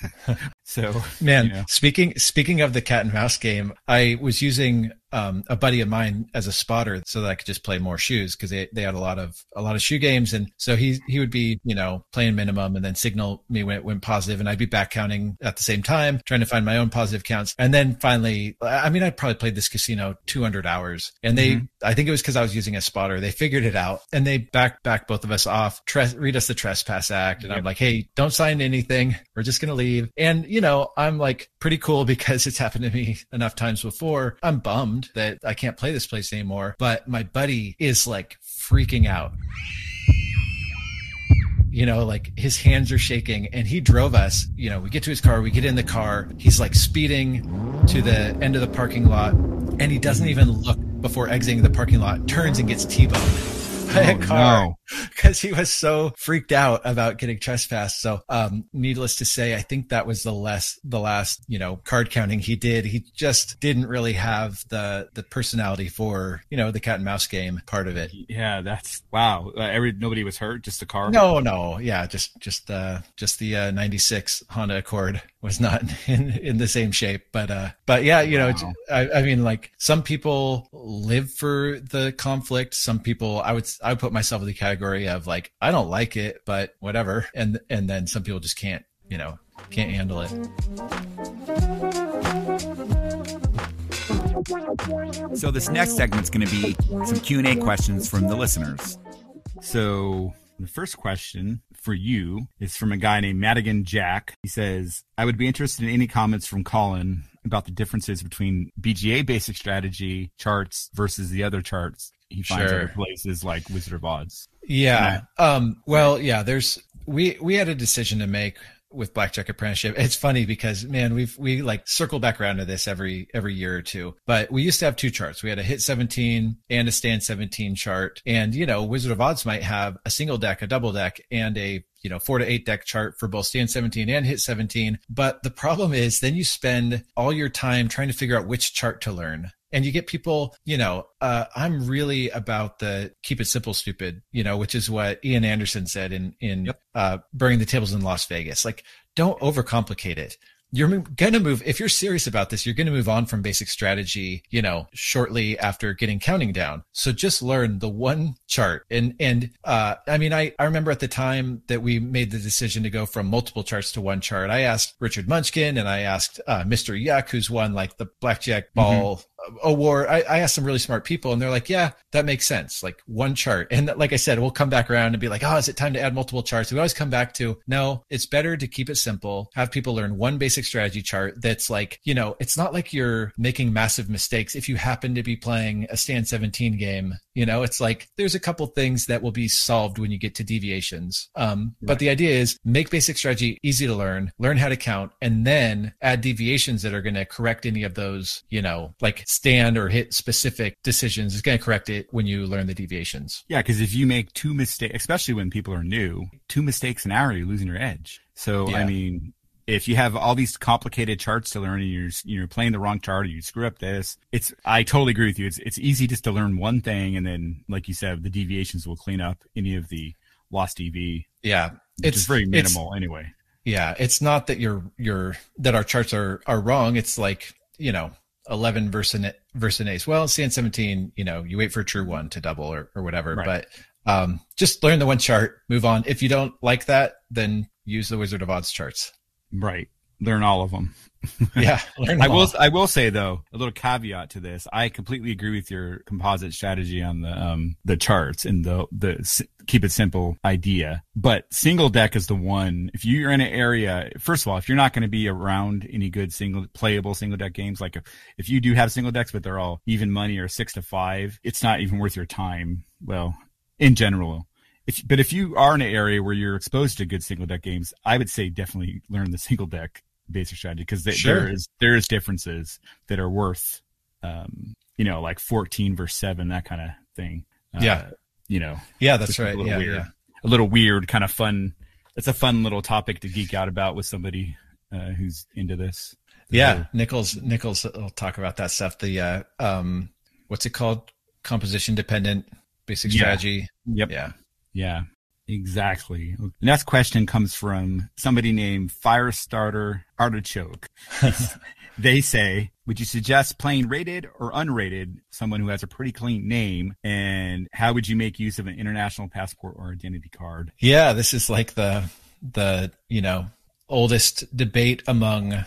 so man, you know. speaking speaking of the cat and mouse game, I was using um, a buddy of mine as a spotter so that I could just play more shoes because they, they had a lot of a lot of shoe games. And so he he would be you know playing minimum and then signal me when it went positive. And I'd be back counting at the same time trying to find my own positive counts. And then finally I mean I probably played this casino 200 hours. And they mm-hmm. I think it was because I was using a spotter. They figured it out and they back back both of us off read us the trespass act. And yep. I'm like hey don't sign anything. We're just gonna leave. And you know I'm like pretty cool because it's happened to me enough times before. I'm bummed that I can't play this place anymore. But my buddy is like freaking out. You know, like his hands are shaking and he drove us. You know, we get to his car, we get in the car. He's like speeding to the end of the parking lot and he doesn't even look before exiting the parking lot, turns and gets T boned by oh, a car because no. he was so freaked out about getting trespassed. So, um, needless to say, I think that was the less the last you know card counting he did. He just didn't really have the the personality for you know the cat and mouse game part of it. Yeah, that's wow. Uh, every nobody was hurt, just the car. No, no, yeah, just just uh just the uh, '96 Honda Accord was not in in the same shape, but uh, but yeah, you know, wow. I, I mean, like some people live for the conflict. Some people, I would I would put myself in the category of like I don't like it, but whatever. And and then some people just can't, you know, can't handle it. So this next segment's going to be some Q&A questions from the listeners. So the first question for you is from a guy named Madigan Jack. He says, I would be interested in any comments from Colin about the differences between BJA basic strategy charts versus the other charts he finds sure. other places like Wizard of Odds. Yeah. Um, well, yeah, there's, we, we had a decision to make with Blackjack Apprenticeship. It's funny because man, we've we like circle back around to this every every year or two. But we used to have two charts. We had a hit 17 and a stand 17 chart. And you know, Wizard of Odds might have a single deck, a double deck, and a you know, four to eight deck chart for both stand 17 and hit 17. But the problem is then you spend all your time trying to figure out which chart to learn and you get people you know uh, i'm really about the keep it simple stupid you know which is what Ian Andersen said in in yep. uh, burning the tables in las vegas. Like don't overcomplicate it. You're gonna move if you're serious about this you're gonna move on from basic strategy you know shortly after getting counting down. So just learn the one chart. And and uh i mean i i remember at the time that we made the decision to go from multiple charts to one chart i asked richard munchkin and i asked uh, mr yuck who's won like the blackjack ball mm-hmm award I, I asked some really smart people and they're like yeah that makes sense. Like one chart. And like i said we'll come back around and be like oh is it time to add multiple charts? We always come back to no it's better to keep it simple have people learn one basic strategy chart that's like you know it's not like you're making massive mistakes if you happen to be playing a stand 17 game you know it's like there's a couple things that will be solved when you get to deviations um, right. but the idea is make basic strategy easy to learn learn how to count and then add deviations that are going to correct any of those you know like stand or hit specific decisions is going to correct it when you learn the deviations. Yeah, because if you make two mistakes, especially when people are new, two mistakes an hour, you're losing your edge. So, yeah. I mean, if you have all these complicated charts to learn and you're you're playing the wrong chart or you screw up this, it's I totally agree with you. It's it's easy just to learn one thing and then, like you said, the deviations will clean up any of the lost EV. Yeah, it's very minimal anyway. Yeah, it's not that you're you're that our charts are are wrong. It's like you know 11 versus an, versus an ace. Well, CN 17, you know, you wait for a true one to double or, or whatever. Right. But um, just learn the one chart, move on. If you don't like that, then use the Wizard of Odds charts. Right. Learn all of them. Yeah, I will. I will say though, a little caveat to this. I completely agree with your composite strategy on the um the charts and the the keep it simple idea. But single deck is the one. If you're in an area, first of all, if you're not going to be around any good single playable single deck games, like if, if you do have single decks, but they're all even money or six to five, it's not even worth your time. Well, in general. If, but if you are in an area where you're exposed to good single deck games, I would say definitely learn the single deck basic strategy because Sure. there is there is differences that are worth, um, you know, like 14 versus seven, that kind of thing. Uh, Yeah. you know. Yeah, that's right. A little Yeah, weird, yeah. a little weird, kind of fun. It's a fun little topic to geek out about with somebody uh, who's into this. Yeah, Nichols Nichols will talk about that stuff. The uh, um, what's it called? Composition dependent basic strategy. Yeah. strategy. Yep. Yeah. Yeah, exactly. The Next question comes from somebody named Firestarter Artichoke. they say, would you suggest playing rated or unrated someone who has a pretty clean name? And how would you make use of an international passport or identity card? Yeah, this is like the the you know oldest debate among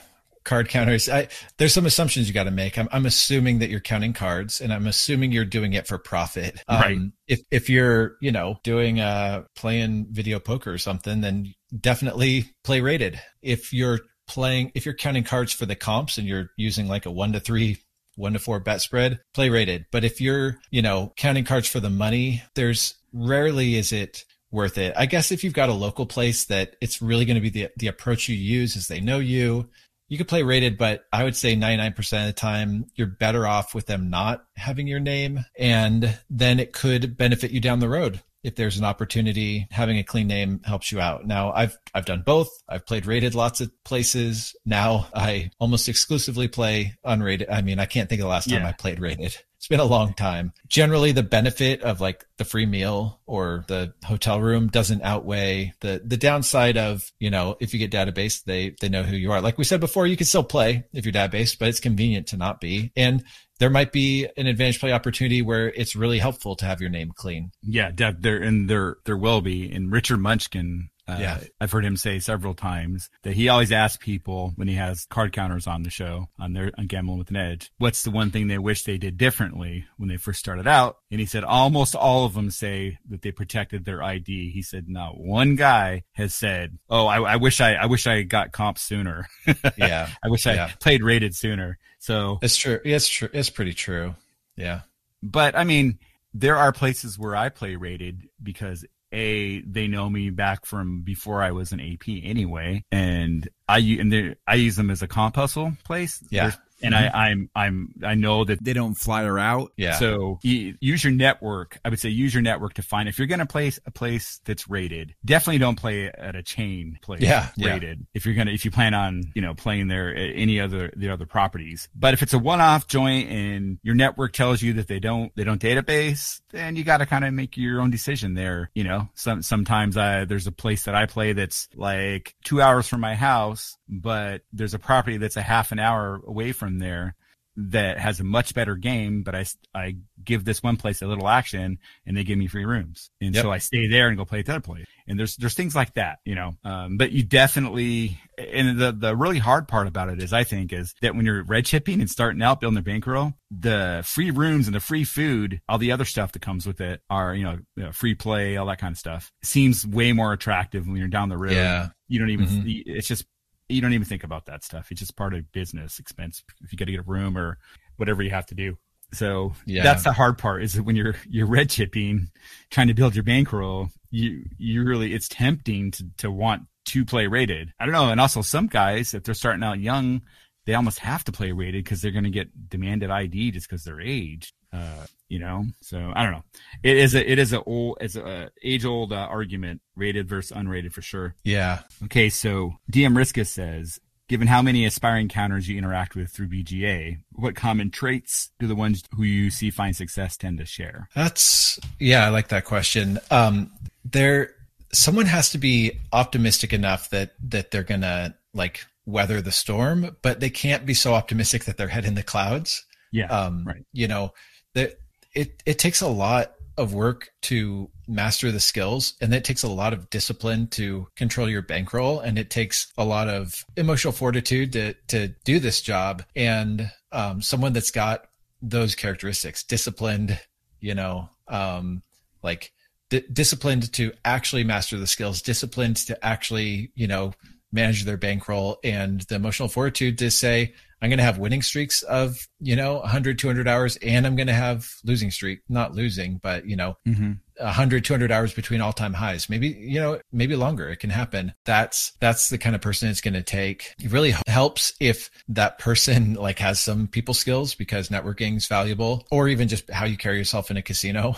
card counters. I, there's some assumptions you got to make. I'm, I'm assuming that you're counting cards, and I'm assuming you're doing it for profit. Um, Right. If if you're you know doing uh playing video poker or something, then definitely play rated. If you're playing, if you're counting cards for the comps and you're using like a one to three one to four bet spread, play rated. But if you're, you know, counting cards for the money, there's rarely is it worth it. I guess if you've got a local place that it's really going to be the the approach you use is they know you, you could play rated, but I would say 99% of the time you're better off with them not having your name and then it could benefit you down the road. If there's an opportunity, having a clean name helps you out. Now, I've I've done both. I've played rated lots of places. Now I almost exclusively play unrated. I mean, I can't think of the last time Yeah. I played rated. It's been a long time. Generally, the benefit of like the free meal or the hotel room doesn't outweigh the the downside of you know if you get database, they they know who you are. Like we said before, you can still play if you're database, but it's convenient to not be. And there might be an advantage play opportunity where it's really helpful to have your name clean. Yeah, there and there there will be. And Richard Munchkin, uh, Yeah. I've heard him say several times that he always asks people when he has card counters on the show on their on Gambling with an Edge, what's the one thing they wish they did differently when they first started out? And he said almost all of them say that they protected their ID. He said not one guy has said, "Oh, I, I wish I I wish I got comp sooner." Yeah. I wish I Yeah. played rated sooner. So It's true. It's true. It's pretty true. Yeah. but I mean, there are places where I play rated because a they know me back from before I was an AP anyway, and I and I use them as a comp hustle place. Yeah. There's- and I I'm I'm I know that They don't fly her out. Yeah. so use your network. I would say use your network to find if you're going to place a place that's rated. Definitely don't play at a chain place. Yeah, yeah. rated. If you're gonna if you plan on you know playing there at any other the other properties. But if it's a one off joint and your network tells you that they don't they don't database, then you got to kind of make your own decision there. You know, some sometimes I there's a place that I play that's like two hours from my house, but there's a property that's a half an hour away from there that has a much better game, but I, I give this one place a little action and they give me free rooms. And Yep. so I stay there and go play at the other place. And there's, there's things like that, you know, um, but you definitely, and the, the really hard part about it is I think is that when you're red chipping and starting out building a bankroll, the free rooms and the free food, all the other stuff that comes with it are, you know, you know, free play, all that kind of stuff seems way more attractive when you're down the road. Yeah. You don't even, Mhm. it's just, you don't even think about that stuff. It's just part of business expense. If you got to get a room or whatever you have to do. So Yeah. that's the hard part is that when you're, you're red chipping, trying to build your bankroll, you, you really, it's tempting to, to want to play rated. I don't know. And also some guys, if they're starting out young, they almost have to play rated because they're going to get demanded ID just because their age. Uh, you know, so I don't know. It is a it is a old it's a age old uh, argument, rated versus unrated for sure. Yeah. Okay, so DM Riska says, given how many aspiring counters you interact with through BJA, what common traits do the ones who you see find success tend to share? That's yeah, I like that question. Um there someone has to be optimistic enough that that they're gonna like weather the storm, but they can't be so optimistic that they're head in the clouds. Yeah. Um, right. You know, that it it takes a lot of work to master the skills and it takes a lot of discipline to control your bankroll and it takes a lot of emotional fortitude to to do this job. And um, someone that's got those characteristics disciplined you know um, like d- disciplined to actually master the skills disciplined to actually you know manage their bankroll and the emotional fortitude to say I'm going to have winning streaks of, you know, 100, 200 hours, and I'm going to have losing streak, not losing, but, you know, mm-hmm. 100, 200 hours between all time highs. Maybe, you know, maybe longer. It can happen. That's, that's the kind of person it's going to take. It really helps if that person like has some people skills because networking is valuable or even just how you carry yourself in a casino.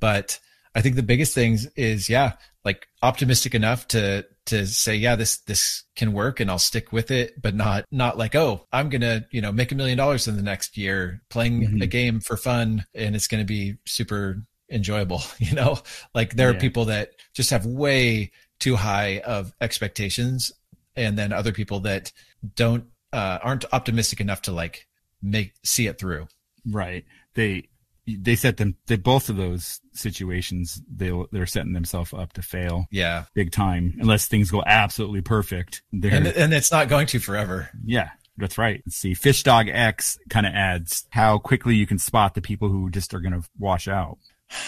But I think the biggest things is, yeah, like optimistic enough to to say yeah this this can work and I'll stick with it but not not like oh I'm going to you know make a million dollars in the next year playing mm-hmm. a game for fun and it's going to be super enjoyable you know like there yeah. are people that just have way too high of expectations and then other people that don't uh, aren't optimistic enough to like make see it through right they they set them they both of those situations they they're setting themselves up to fail yeah. big time. Unless things go absolutely perfect and, and it's not going to forever. Yeah that's right. Let's see. Fish dog x kind of adds how quickly you can spot the people who just are going to wash out.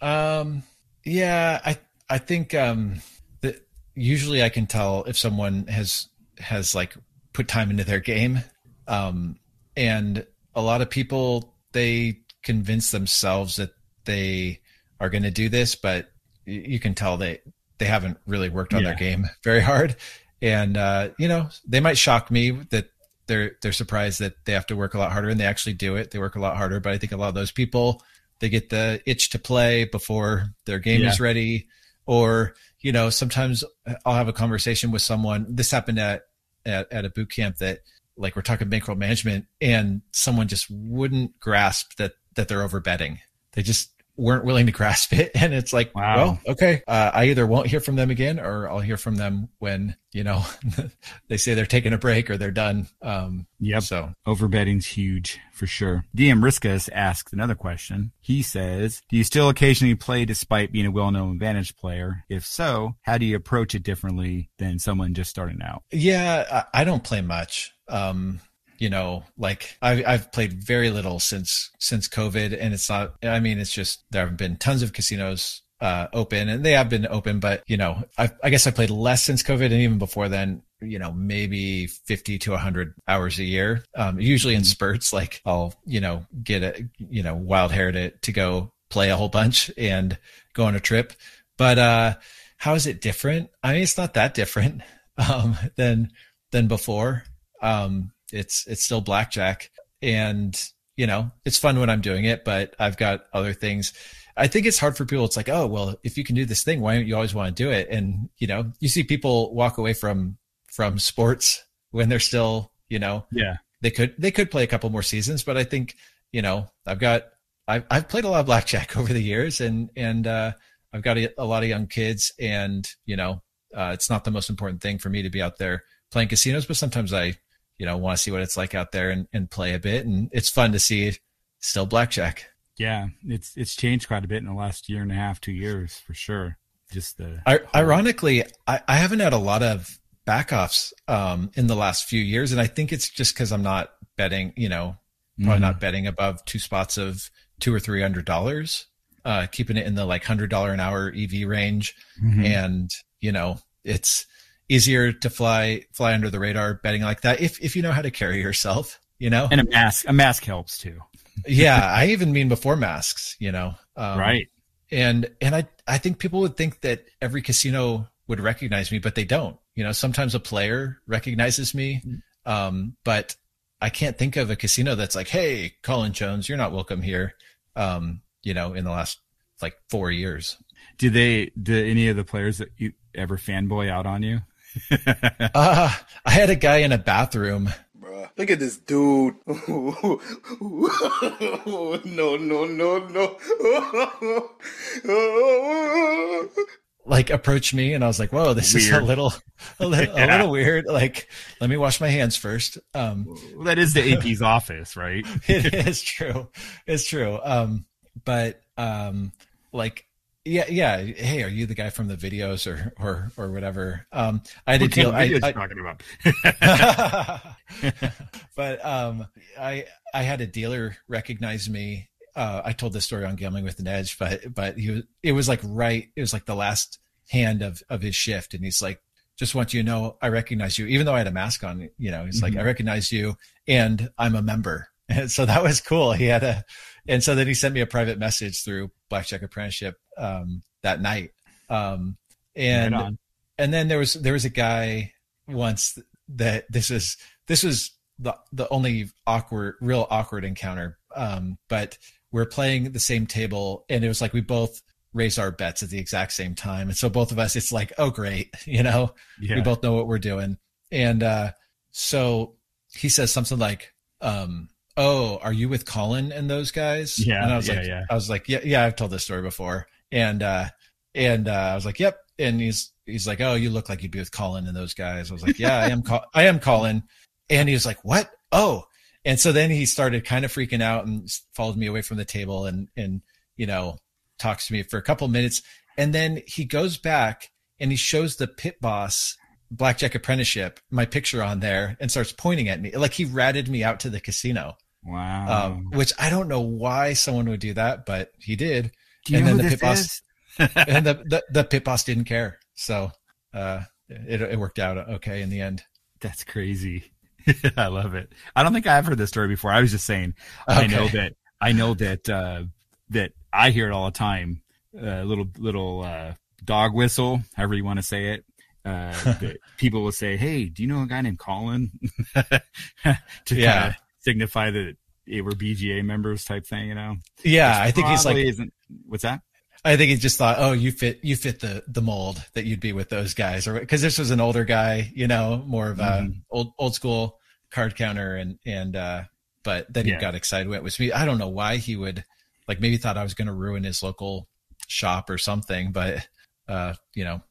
Um yeah i i think um that usually i can tell if someone has has like put time into their game. Um and a lot of people they convince themselves that they are going to do this, but you can tell they they haven't really worked on yeah. their game very hard. And uh, you know, they might shock me that they're they're surprised that they have to work a lot harder, and they actually do it. They work a lot harder, but I think a lot of those people they get the itch to play before their game yeah. is ready, or you know, sometimes I'll have a conversation with someone. This happened at at, at a boot camp that like we're talking bankroll management, and someone just wouldn't grasp that that they're over betting. They just weren't willing to grasp it. And it's like, wow. well, okay, uh, I either won't hear from them again or I'll hear from them when, you know, they say they're taking a break or they're done. Um, yep. So overbetting's huge for sure. DM Riskus asks another question. He says, do you still occasionally play despite being a well-known advantage player? If so, how do you approach it differently than someone just starting out? Yeah, I, I don't play much. Um, you know like I've, I've played very little since since covid and it's not i mean it's just there have been tons of casinos uh, open and they have been open but you know I, I guess i played less since covid and even before then you know maybe 50 to 100 hours a year um, usually in mm-hmm. spurts like i'll you know get a you know wild hair to, to go play a whole bunch and go on a trip. But uh how is it different? I mean it's not that different um than than before. Um it's it's still blackjack, and you know it's fun when I'm doing it, but I've got other things. I think it's hard for people. It's like, oh well, if you can do this thing, why don't you always want to do it? And you know, you see people walk away from from sports when they're still, you know, yeah, they could they could play a couple more seasons, but I think you know I've got I've I've played a lot of blackjack over the years, and and uh, I've got a, a lot of young kids, and you know, uh, it's not the most important thing for me to be out there playing casinos, but sometimes I you know, want to see what it's like out there and, and play a bit. And it's fun to see still blackjack. Yeah, it's it's changed quite a bit in the last year and a half, two years for sure. Just the I, ironically, I, I haven't had a lot of backoffs um, in the last few years, and I think it's just because I'm not betting. You know, probably mm-hmm. not betting above two spots of two or three hundred dollars. Uh, keeping it in the like hundred dollar an hour EV range, mm-hmm. and you know, it's easier to fly fly under the radar betting like that if if you know how to carry yourself you know? And a mask a mask helps too. Yeah i even mean before masks you know um, right. and and i i think people would think that every casino would recognize me but they don't you know? Sometimes a player recognizes me um, but i can't think of a casino that's like hey colin jones you're not welcome here um, you know in the last like four years. Do they do any of the players that you ever fanboy out on you uh, I had a guy in a bathroom. Bruh, look at this dude. no, no, no, no. like approach me, and I was like, "Whoa, this weird. is a little, a, little, yeah. a little weird." Like, let me wash my hands first. Um, well, that is the AP's office, right? it is true. It's true. Um, but um, like yeah, yeah. Hey, are you the guy from the videos or or or whatever? Um, I had what deal. I, I, talking about. but um, I I had a dealer recognize me. Uh, I told this story on Gambling with an Edge, but but he was it was like right. It was like the last hand of of his shift, and he's like, "Just want you to know, I recognize you, even though I had a mask on. You know, he's mm-hmm. like, I recognize you, and I'm a member." And so that was cool. He had a, and so then he sent me a private message through Blackjack Apprenticeship um, that night. Um, and right and then there was there was a guy once that this is this was the the only awkward real awkward encounter. Um, but we're playing the same table, and it was like we both raise our bets at the exact same time, and so both of us, it's like, oh great, you know, yeah. we both know what we're doing, and uh, so he says something like, um, oh, are you with Colin and those guys? Yeah. And I was yeah, like, yeah. I was like, yeah, yeah, I've told this story before. And, uh, and, uh, I was like, yep. And he's, he's like, oh, you look like you'd be with Colin and those guys. I was like, yeah, I am, I am Colin. And he was like, what? Oh. And so then he started kind of freaking out and followed me away from the table and, and, you know, talks to me for a couple minutes. And then he goes back and he shows the pit boss blackjack apprenticeship my picture on there and starts pointing at me like he ratted me out to the casino Wow. Um, which I don't know why someone would do that, but he did. Do and then the pit boss and the, the, the pit boss didn't care. So uh, it it worked out okay in the end. That's crazy. I love it. I don't think I've heard this story before. I was just saying okay. I know that I know that uh, that I hear it all the time. Uh, little little uh, dog whistle, however you want to say it. Uh, people will say, "Hey, do you know a guy named Colin?" to yeah. Kinda, signify that they were BJA members type thing, you know? Yeah, I think he's like, isn't, what's that? I think he just thought, oh, you fit, you fit the the mold that you'd be with those guys, or because this was an older guy, you know, more of a mm-hmm. old old school card counter, and and uh, but then he yeah. got excited when it was me. I don't know why he would like maybe thought I was going to ruin his local shop or something, but uh, you know,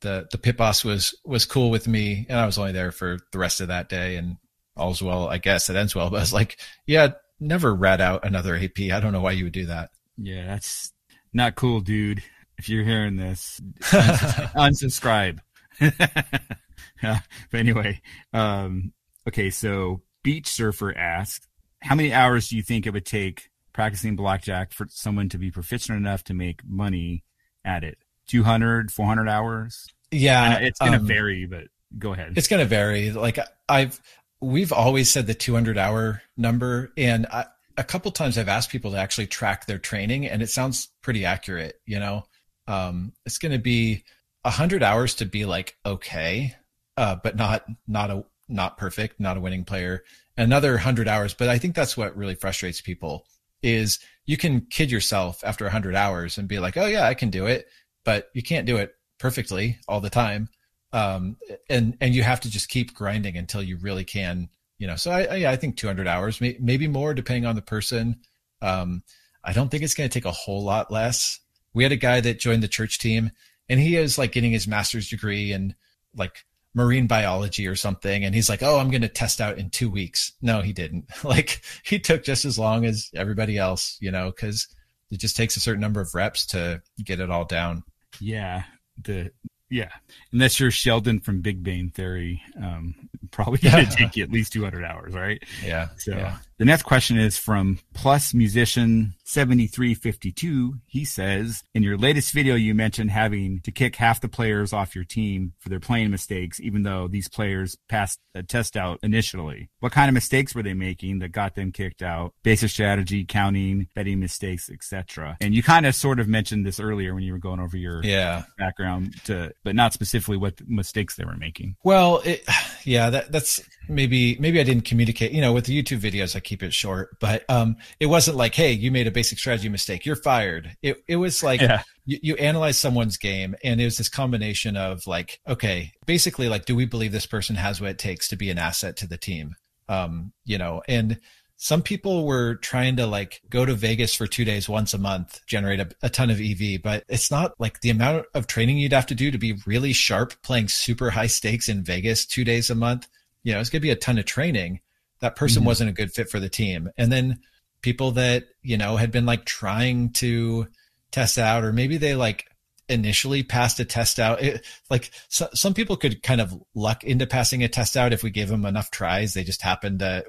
the the pit boss was was cool with me, and I was only there for the rest of that day, and all's well, I guess it ends well. But it's like, yeah, never rat out another AP. I don't know why you would do that. Yeah, that's not cool, dude. If you're hearing this, unsubscribe. yeah, but anyway, um, okay, so Beach Surfer asked, how many hours do you think it would take practicing blackjack for someone to be proficient enough to make money at it? 200, 400 hours? Yeah. it's going to um, vary, but go ahead. It's going to vary. Like I've, we've always said the 200 hour number and I, a couple times i've asked people to actually track their training and it sounds pretty accurate you know? Um, it's going to be 100 hours to be like okay uh, but not not a not perfect not a winning player. Another 100 hours but i think that's what really frustrates people is you can kid yourself after 100 hours and be like oh yeah i can do it but you can't do it perfectly all the time um, and and you have to just keep grinding until you really can you know so i i, I think 200 hours may, maybe more depending on the person. Um, i don't think it's going to take a whole lot less. We had a guy that joined the church team and he is like getting his master's degree in like marine biology or something. And he's like oh i'm going to test out in two weeks. No he didn't. Like he took just as long as everybody else you know because it just takes a certain number of reps to get it all down. Yeah the yeah, and that's your Sheldon from Big Bang Theory, um, probably going to take you at least 200 hours, right? Yeah. So yeah. the next question is from Plus Musician 7352. He says, in your latest video, you mentioned having to kick half the players off your team for their playing mistakes, even though these players passed a test out initially. What kind of mistakes were they making that got them kicked out? Basic strategy, counting, betting mistakes, etc. And you kind of sort of mentioned this earlier when you were going over your yeah. background to but not specifically what mistakes they were making. Well, it, yeah, that, that's maybe maybe I didn't communicate. You know, with the YouTube videos, I keep it short, but um, it wasn't like, hey, you made a basic strategy mistake, you're fired. It it was like yeah. you, you analyze someone's game, and it was this combination of like, okay, basically like, do we believe this person has what it takes to be an asset to the team? Um, you know, and some people were trying to like go to Vegas for two days once a month, generate a, a, ton of EV, but it's not like the amount of training you'd have to do to be really sharp playing super high stakes in Vegas two days a month. You know, it's going to be a ton of training. That person mm-hmm. wasn't a good fit for the team. And then people that, you know, had been like trying to test out, or maybe they like initially passed a test out. It, like so, some people could kind of luck into passing a test out if we gave them enough tries. They just happened to,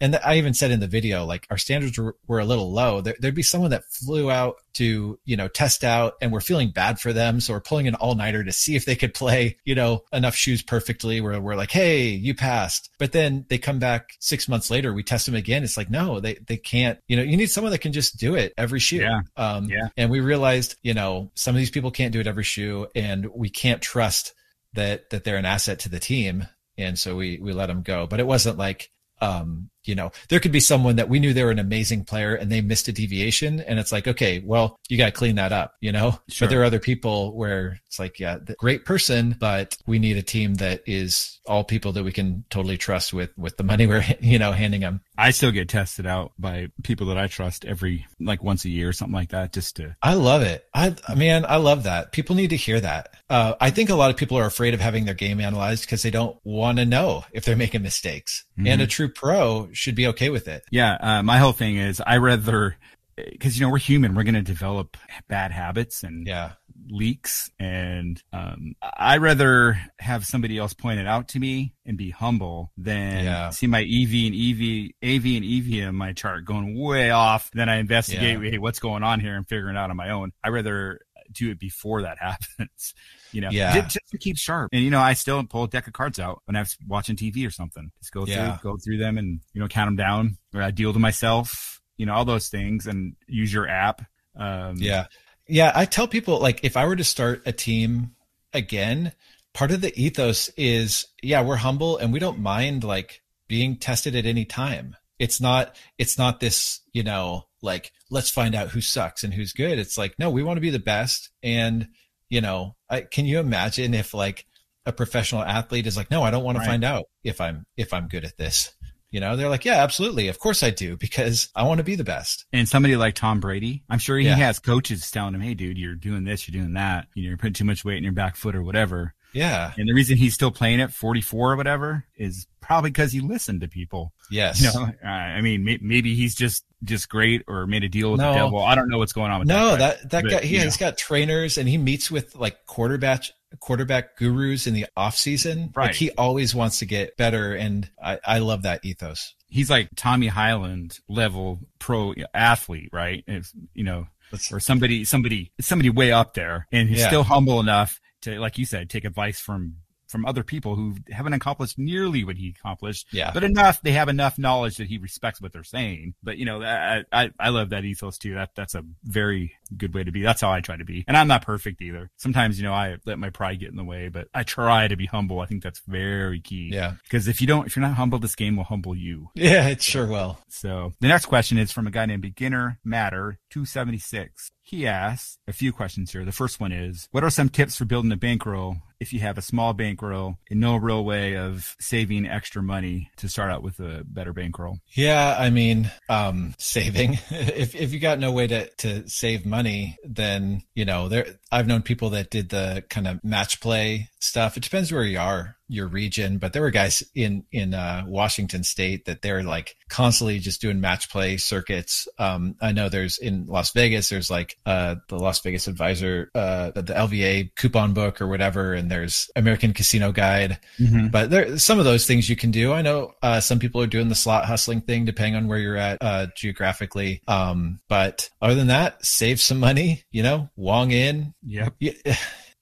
and I even said in the video, like our standards were, were a little low. There, would be someone that flew out to, you know, test out and we're feeling bad for them. So we're pulling an all nighter to see if they could play, you know, enough shoes perfectly where we're like, Hey, you passed. But then they come back six months later, we test them again. It's like, no, they, they can't, you know, you need someone that can just do it every shoe. Yeah. Um, yeah. and we realized, you know, some of these people can't do it every shoe and we can't trust that, that they're an asset to the team. And so we, we let them go, but it wasn't like, um, you know, there could be someone that we knew they were an amazing player and they missed a deviation. And it's like, okay, well, you got to clean that up, you know? Sure. But there are other people where it's like, yeah, great person, but we need a team that is all people that we can totally trust with, with the money we're, you know, handing them. I still get tested out by people that I trust every, like once a year or something like that, just to. I love it. I, man, I love that. People need to hear that. Uh, I think a lot of people are afraid of having their game analyzed because they don't want to know if they're making mistakes. Mm-hmm. And a true pro should be okay with it. Yeah. Uh, my whole thing is I rather, because, you know, we're human, we're going to develop bad habits and yeah. Leaks. And um, I rather have somebody else point it out to me and be humble than yeah. see my EV and EV, AV and EV in my chart going way off. Then I investigate, yeah. hey, what's going on here and figuring out on my own. I rather do it before that happens you know, yeah. just, to keep sharp. And you know, I still pull a deck of cards out when I'm watching TV or something. Just go yeah. through, go through them, and you know, count them down. Or I deal to myself. You know, all those things, and use your app. Um, yeah, yeah. I tell people like if I were to start a team again, part of the ethos is yeah, we're humble and we don't mind like being tested at any time. It's not it's not this, you know, like let's find out who sucks and who's good. It's like no, we want to be the best and you know, I, can you imagine if like a professional athlete is like, no, I don't want right. to find out if I'm if I'm good at this. You know, they're like, yeah, absolutely. Of course I do because I want to be the best. And somebody like Tom Brady, I'm sure he yeah. has coaches telling him, Hey, dude, you're doing this, you're doing that. You know, you're putting too much weight in your back foot or whatever. Yeah. And the reason he's still playing at 44 or whatever is probably because he listened to people. Yes. You know, uh, I mean, may- maybe he's just just great or made a deal with no. the devil. I don't know what's going on with no, that. that that, but, guy, he, has got trainers and he meets with like quarterback quarterback gurus in the off season. Right. Like he always wants to get better, and I, I love that ethos. He's like Tommy Highland level pro athlete, right? If you know, or somebody somebody somebody way up there, and he's yeah. still humble enough to, like you said, take advice from from other people who haven't accomplished nearly what he accomplished. Yeah. But enough, they have enough knowledge that he respects what they're saying. But you know, I, I, I love that ethos too. That, that's a very good way to be. That's how I try to be. And I'm not perfect either. Sometimes, you know, I let my pride get in the way, but I try to be humble. I think that's very key. Yeah. Because if you don't, if you're not humble, this game will humble you. Yeah, it sure will. So the next question is from a guy named Beginner Matter 276. He asks a few questions here. The first one is, what are some tips for building a bankroll if you have a small bankroll and no real way of saving extra money to start out with a better bankroll? Yeah, I mean, um, saving. if if you got no way to to save money, then you know there. I've known people that did the kind of match play stuff. It depends where you are your region, but there were guys in in uh, Washington State that they're like constantly just doing match play circuits. Um, I know there's in Las Vegas, there's like uh, the Las Vegas Advisor, uh, the LVA coupon book or whatever, and there's American Casino Guide. Mm-hmm. But there some of those things you can do. I know uh, some people are doing the slot hustling thing depending on where you're at uh, geographically. Um, but other than that, save some money. You know, Wong in. Yep. Yeah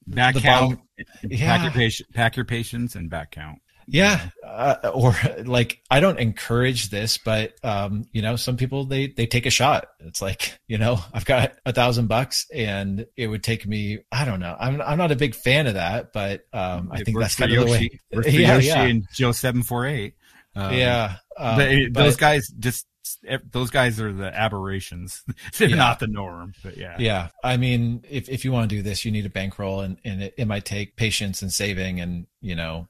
back count, yeah. pack your patience, pack your patience, and back count. Yeah, uh, or like I don't encourage this, but um, you know, some people they they take a shot. It's like you know, I've got a thousand bucks, and it would take me. I don't know. I'm I'm not a big fan of that, but um, I think that's kind of the way. Yeah, yeah. And Joe seven four eight. Um, yeah, um, but, those guys just those guys are the aberrations. They're yeah. not the norm. But yeah. Yeah. I mean, if, if you want to do this, you need a bankroll and, and it, it might take patience and saving and, you know,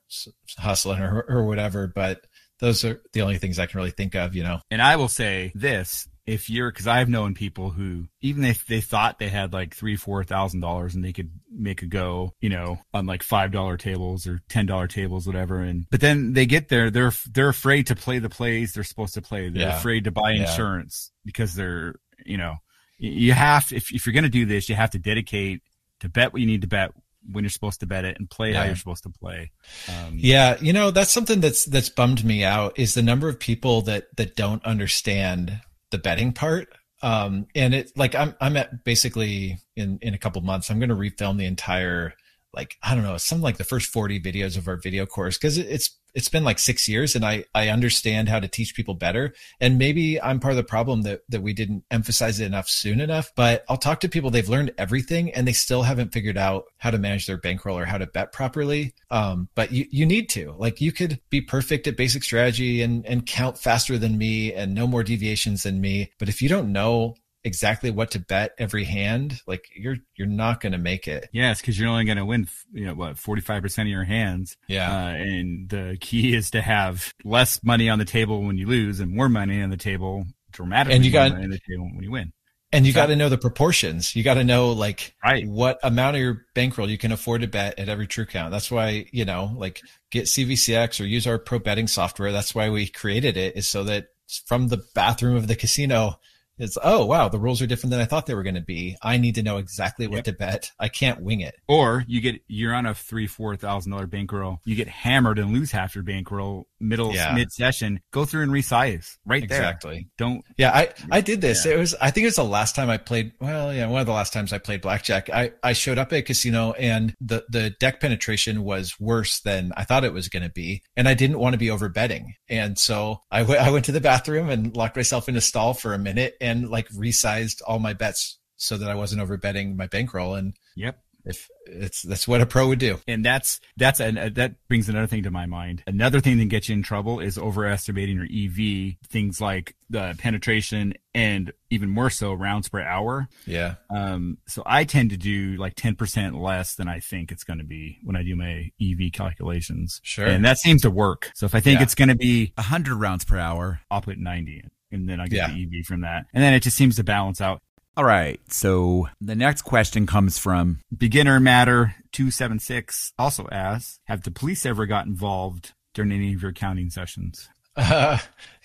hustling or, or whatever. But those are the only things I can really think of, you know. And I will say this if you're because I've known people who even if they thought they had like three four thousand dollars and they could make a go you know on like five dollar tables or ten dollar tables whatever and but then they get there they're they're afraid to play the plays they're supposed to play they're Yeah. afraid to buy Yeah. insurance because they're you know you have if, if you're going to do this you have to dedicate to bet what you need to bet when you're supposed to bet it and play how you're supposed to play um, Yeah, you know, that's something that's that's bummed me out is the number of people that that don't understand the betting part. Um and it like I'm I'm at basically in in a couple months I'm going to refilm the entire like I don't know, some like the first 40 videos of our video course cuz it's it's been like 6 years and I I understand how to teach people better. And maybe I'm part of the problem that that we didn't emphasize it enough soon enough but I'll talk to people. They've learned everything and they still haven't figured out how to manage their bankroll or how to bet properly. Um but you you need to like you could be perfect at basic strategy and and count faster than me and no more deviations than me. But if you don't know exactly what to bet every hand like you're you're not going to make it Yes, because you're only going to win, you know, what, 45% of your hands. Yeah. Uh, and the key is to have less money on the table when you lose and more money on the table, dramatically And you got- on the table when you win. And you got to know the proportions. You got to know like Right. what amount of your bankroll you can afford to bet at every true count. That's why, you know, like get CVCX or use our pro betting software. That's why we created it is so that from the bathroom of the casino, it's, oh, wow, the rules are different than I thought they were going to be. I need to know exactly what Yep. to bet. I can't wing it. Or you get, you're on a three, four thousand dollar bankroll. You get hammered and lose half your bankroll middle, Yeah. mid session. Go through and resize right there. Exactly. Don't, Yeah, I, I did this. Yeah. It was I think it was the last time I played well, yeah, one of the last times I played blackjack. I, I showed up at a casino and the, the deck penetration was worse than I thought it was gonna be. And I didn't want to be over betting. And so I went I went to the bathroom and locked myself in a stall for a minute and like resized all my bets so that I wasn't over betting my bankroll. And yep. If it's that's what a pro would do. And that's that's an, uh, that brings another thing to my mind. Another thing that gets you in trouble is overestimating your EV. Things like the penetration and even more so rounds per hour. Yeah. Um, so I tend to do like ten percent less than I think it's going to be when I do my EV calculations. Sure. and that seems to work. So if I think Yeah. it's going to be, hundred rounds per hour. I'll put ninety, and then I get Yeah. the EV from that, and then it just seems to balance out. All right. So the next question comes from Beginner Matter 276 also asks Have the police ever got involved during any of your counting sessions? Uh,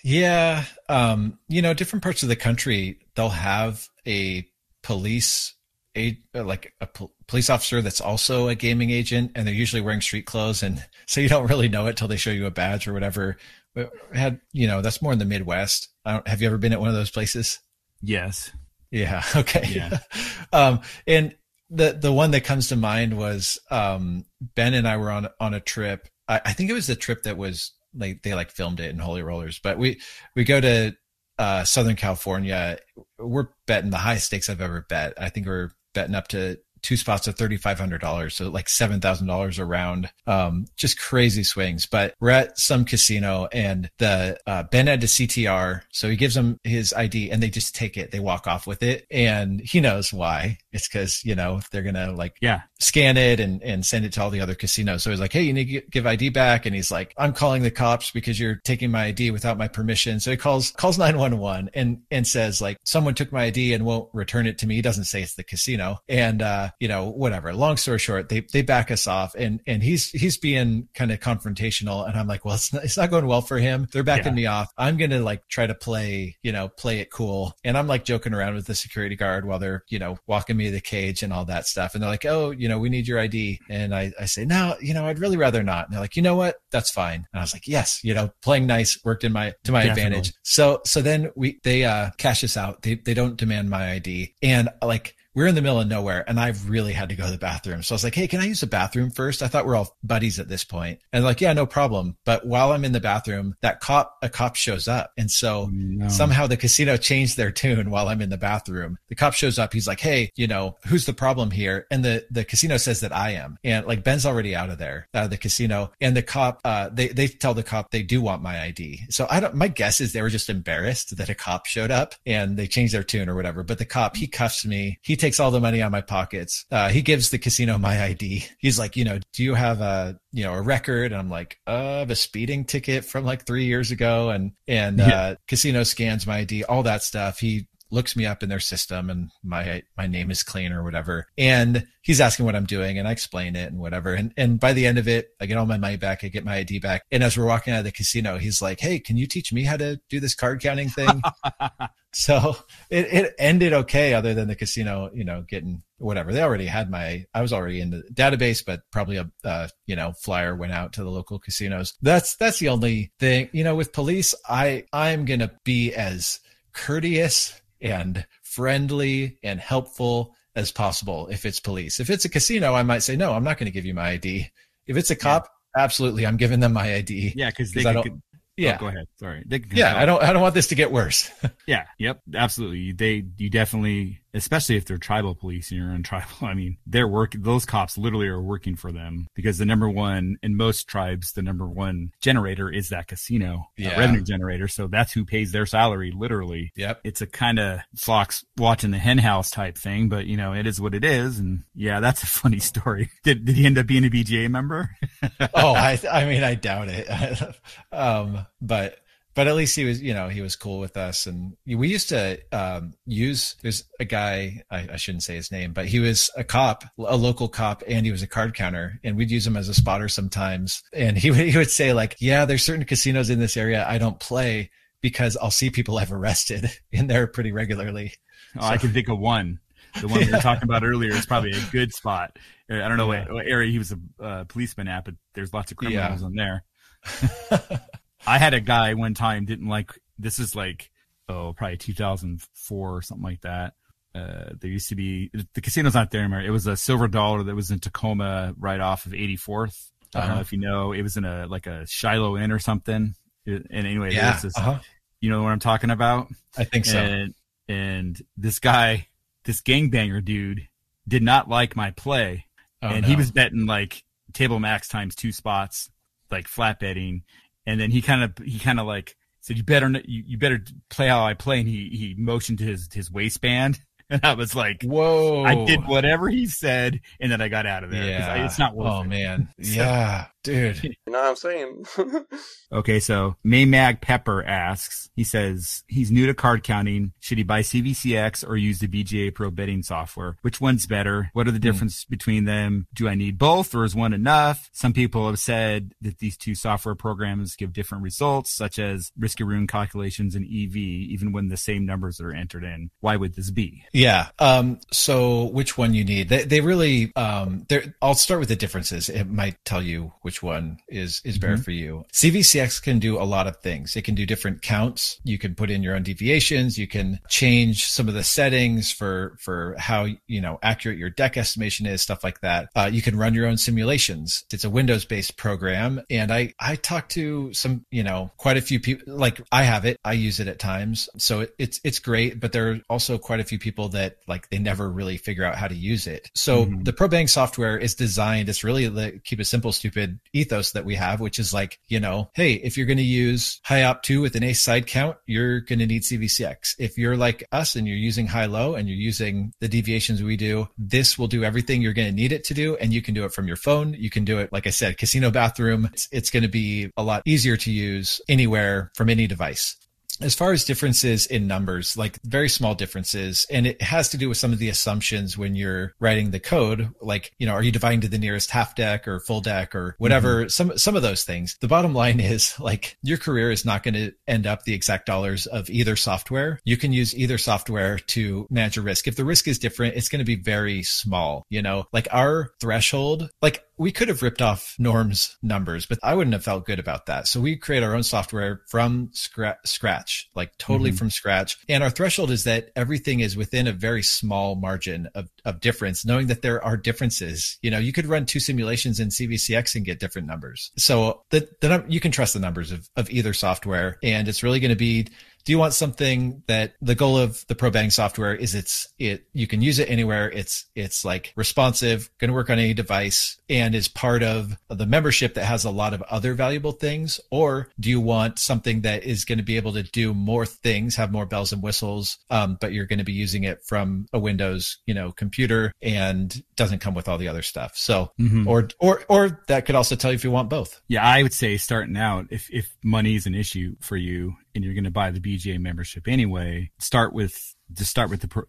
yeah. Um, you know, different parts of the country, they'll have a police, a like a pol- police officer that's also a gaming agent, and they're usually wearing street clothes, and so you don't really know it till they show you a badge or whatever. But had you know, that's more in the Midwest. I don't, have you ever been at one of those places? Yes. Yeah. Okay. Yeah. um, and the the one that comes to mind was um, Ben and I were on on a trip. I, I think it was the trip that was like they like filmed it in Holy Rollers, but we we go to uh, Southern California. We're betting the highest stakes I've ever bet. I think we're betting up to two spots of thirty five hundred dollars, so like seven thousand dollars around. Um, just crazy swings. But we're at some casino, and the uh, Ben had to CTR, so he gives him his ID, and they just take it. They walk off with it, and he knows why. It's because you know they're gonna like Yeah. scan it and, and send it to all the other casinos. So he's like, Hey, you need to give ID back. And he's like, I'm calling the cops because you're taking my ID without my permission. So he calls, calls 911 and, and says like, someone took my ID and won't return it to me. He doesn't say it's the casino. And, uh, you know, whatever. Long story short, they, they back us off and, and he's, he's being kind of confrontational. And I'm like, well, it's not, it's not going well for him. They're backing Yeah. me off. I'm going to like try to play, you know, play it cool. And I'm like joking around with the security guard while they're, you know, walking me the cage and all that stuff. And they're like, oh, you know, we need your ID. And I, I say, no, you know, I'd really rather not. And they're like, you know what? That's fine. And I was like, yes, you know, playing nice worked in my, to my Definitely. advantage. So, so then we, they, uh, cash us out. They, they don't demand my ID. And like, we're in the middle of nowhere and I've really had to go to the bathroom. So I was like, Hey, can I use the bathroom first? I thought we're all buddies at this point. And like, yeah, no problem. But while I'm in the bathroom, that cop, a cop shows up. And so No. somehow the casino changed their tune while I'm in the bathroom. The cop shows up. He's like, Hey, you know, who's the problem here? And the, the casino says that I am. And like Ben's already out of there, out of the casino. And the cop, uh, they, they tell the cop they do want my ID. So I don't, my guess is they were just embarrassed that a cop showed up and they changed their tune or whatever. But the cop, he cuffs me. He takes takes all the money out of my pockets. Uh, he gives the casino my ID. He's like, you know, do you have a, you know, a record? And I'm like, uh, I have a speeding ticket from like three years ago. And, and, Yeah. uh, casino scans my ID, all that stuff. He looks me up in their system and my, my name is clean or whatever. And he's asking what I'm doing and I explain it and whatever. And, and by the end of it, I get all my money back. I get my ID back. And as we're walking out of the casino, he's like, Hey, can you teach me how to do this card counting thing? So it, it ended okay, other than the casino, you know, getting whatever. They already had my, I was already in the database, but probably a, uh, you know, flyer went out to the local casinos. That's, that's the only thing, you know, with police, I, I'm going to be as courteous and friendly and helpful as possible if it's police. If it's a casino, I might say, no, I'm not going to give you my ID. If it's a cop, absolutely, I'm giving them my ID. Yeah, because they I could, don't, yeah. Oh, yeah. go ahead. Sorry. Yeah, I don't, I don't want this to get worse. Yeah. Yep. Absolutely. They, you definitely, especially if they're tribal police and you're in tribal. I mean, they're working, those cops literally are working for them because the number one in most tribes, the number one generator is that casino uh, revenue generator. So that's who pays their salary, literally. Yep. It's a kind of Fox watching the hen house type thing, but you know, it is what it is. And yeah, that's a funny story. Did, did he end up being a BJA member? oh, I, I mean, I doubt it. um, but, but at least he was, you know, he was cool with us. And we used to, um, use, there's a guy, I, I shouldn't say his name, but he was a cop, a local cop, and he was a card counter and we'd use him as a spotter sometimes. And he would, he would say like, yeah, there's certain casinos in this area I don't play because I'll see people I've arrested in there pretty regularly. Oh, I can think of one. The one we were talking about earlier is probably a good spot. I don't know what, what area he was a uh, policeman at, but there's lots of criminals Yeah. in there. I had a guy one time didn't like. This is like oh probably 2004 or something like that. Uh, there used to be the casino's not there anymore. It was a silver dollar that was in Tacoma, right off of 84th. I don't know Uh-huh. if you know. It was in a like a Shiloh Inn or something. It- and anyway, Yeah, this- uh-huh. you know what I'm talking about. I think so. And, and this guy, this gangbanger dude, did not like my play, Oh, and he was betting like table max times two spots, like flat betting, and then he kind of he kind of like said, "You better you, you better play how I play," and he he motioned to his his waistband. And I was like, "Whoa!" I did whatever he said, and then I got out of there. Yeah. I- it's not worth Oh it. man. So- Yeah, dude. You know what I'm saying? Okay, so Maymag Pepper asks, he says he's new to card counting. Should he buy CVCX or use the BJA Pro betting software? Which one's better? What are the differences between them? Do I need both or is one enough? Some people have said that these two software programs give different results, such as risk ruin calculations and EV, even when the same numbers are entered in. Why would this be? Yeah. Um, so which one you need? They, they really, um, I'll start with the differences. It might tell you which one is, is better Mhm. for you. CVCX can do a lot of things. It can do different counts. You can put in your own deviations. You can change some of the settings for, for how, you know, accurate your deck estimation is, stuff like that. Uh, you can run your own simulations. It's a Windows based program. And I, I talked to some, you know, quite a few people, like I have it. I use it at times. So it, it's, it's great, but there are also quite a few people that like they never really figure out how to use it. So Mhm. the ProBang software is designed, it's really the keep it simple, stupid ethos that we have, which is like, you know, hey, if you're going to use Hi-Opt II with an ace side count, you're going to need CVCX. If you're like us and you're using high low and you're using the deviations we do, this will do everything you're going to need it to do. And you can do it from your phone. You can do it, like I said, casino bathroom. It's, it's going to be a lot easier to use anywhere from any device as far as differences in numbers, like very small differences, and it has to do with some of the assumptions when you're writing the code. Like, you know, are you dividing to the nearest half deck or full deck or whatever? Mm-hmm. Some, some of those things. The bottom line is like your career is not going to end up the exact dollars of either software. You can use either software to manage your risk. If the risk is different, it's going to be very small, you know, like our threshold, like we could have ripped off Norm's numbers, but I wouldn't have felt good about that. So we create our own software from scra- scratch, like totally Mhm. from scratch. And our threshold is that everything is within a very small margin of, of difference, knowing that there are differences. You know, you could run two simulations in CVCX and get different numbers. So the, the you can trust the numbers of, of either software. And it's really going to be do you want something that the goal of the pro betting software is it's it you can use it anywhere. It's it's like responsive, going to work on any device, and is part of the membership that has a lot of other valuable things. Or do you want something that is going to be able to do more things, have more bells and whistles, um, but you're going to be using it from a Windows, you know, computer and doesn't come with all the other stuff. So, Mhm. or or or that could also tell you if you want both. Yeah, I would say starting out, if if money is an issue for you and you're going to buy the BJA membership anyway, start with just start with the pro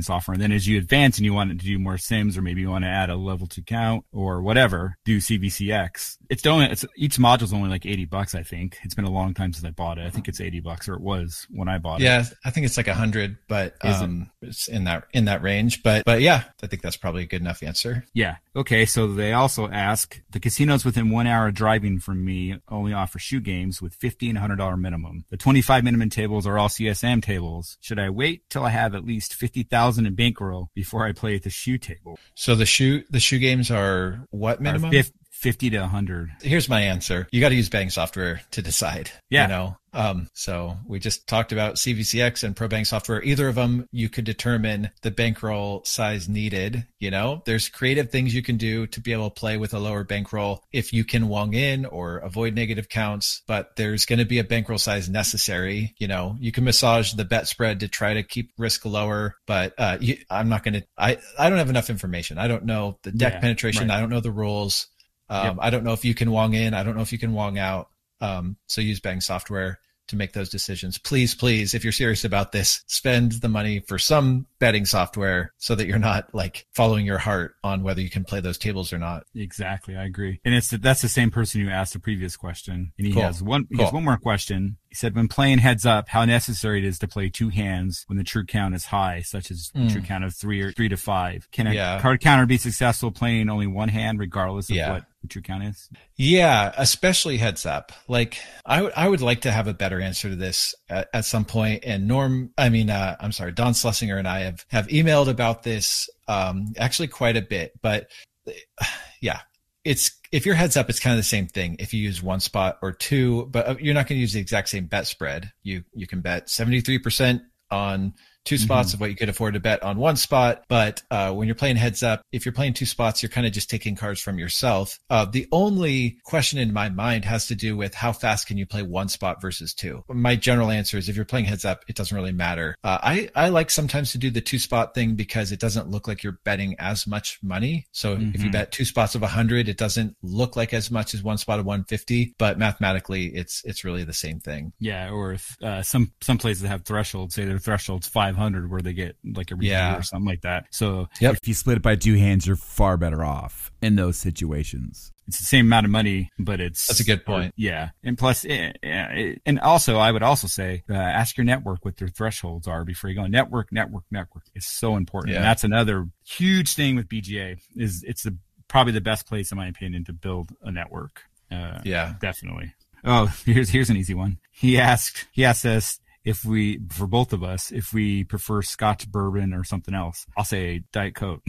software, and then as you advance and you want to do more sims, or maybe you want to add a level two count or whatever, do CVCX. It's only it's each module's only like eighty bucks, I think. It's been a long time since I bought it. I think it's eighty bucks, or it was when I bought it. Yeah, I think it's like a hundred, but Is it? um, it's in that in that range. But but yeah, I think that's probably a good enough answer. Yeah. Okay. So they also ask the casinos within one hour driving from me only offer shoe games with $1,500 minimum. The twenty five minimum tables are all CSM tables. Should I wait till I have at least fifty thousand in bankroll before I play at the shoe table? So the shoe the shoe games are what minimum? fif- fifty to hundred. Here's my answer. You got to use betting software to decide. Yeah. You know, um, so we just talked about CVCX and Pro Bank software. Either of them, you could determine the bankroll size needed. You know, there's creative things you can do to be able to play with a lower bankroll if you can wong in or avoid negative counts, but there's going to be a bankroll size necessary. You know, you can massage the bet spread to try to keep risk lower, but, uh, you, I'm not going to, I, I don't have enough information. I don't know the deck Yeah, penetration. right. I don't know the rules. Um, Yep. I don't know if you can wong in. I don't know if you can wong out. Um, so use Bang software to make those decisions. Please, please, if you're serious about this, spend the money for some betting software so that you're not like following your heart on whether you can play those tables or not. Exactly, I agree. And it's that's the same person who asked the previous question, and he Cool. has one. He Cool. has one more question. He said, "When playing heads up, how necessary it is to play two hands when the true count is high, such as Mm. true count of three or three to five. Can a Yeah. card counter be successful playing only one hand, regardless of Yeah. what the true count is?" Yeah, especially heads up. Like I would, I would like to have a better answer to this at, at some point. And Norm, I mean, uh, I'm sorry, Don Schlesinger and I have have emailed about this um, actually quite a bit. But yeah, it's if your heads up, it's kind of the same thing. If you use one spot or two, but uh, you're not going to use the exact same bet spread. You you can bet 73 percent on two spots of what you could afford to bet on one spot. But uh, when you're playing heads up, if you're playing two spots, you're kind of just taking cards from yourself. Uh, the only question in my mind has to do with how fast can you play one spot versus two. My general answer is if you're playing heads up, it doesn't really matter. Uh, I I like sometimes to do the two spot thing because it doesn't look like you're betting as much money. So if you Mhm. bet two spots of a 100, it doesn't look like as much as one spot of 150. But mathematically, it's it's really the same thing. Yeah, or if uh, some some places have thresholds, say their threshold's five hundred, where they get like a review Yeah. or something like that. So Yep. If you split it by two hands, you're far better off in those situations. it's the same amount of money, but it's That's a good point. Yeah, and plus, eh, eh, and also, I would also say, uh, ask your network what their thresholds are before you go. Network, network, network is so important, Yeah. and that's another huge thing with BJA. Is it's the probably the best place, in my opinion, to build a network. Uh, Yeah. definitely. Oh, here's here's an easy one. He asked he asked us if we for both of us if we prefer Scotch bourbon or something else. I'll say Diet Coke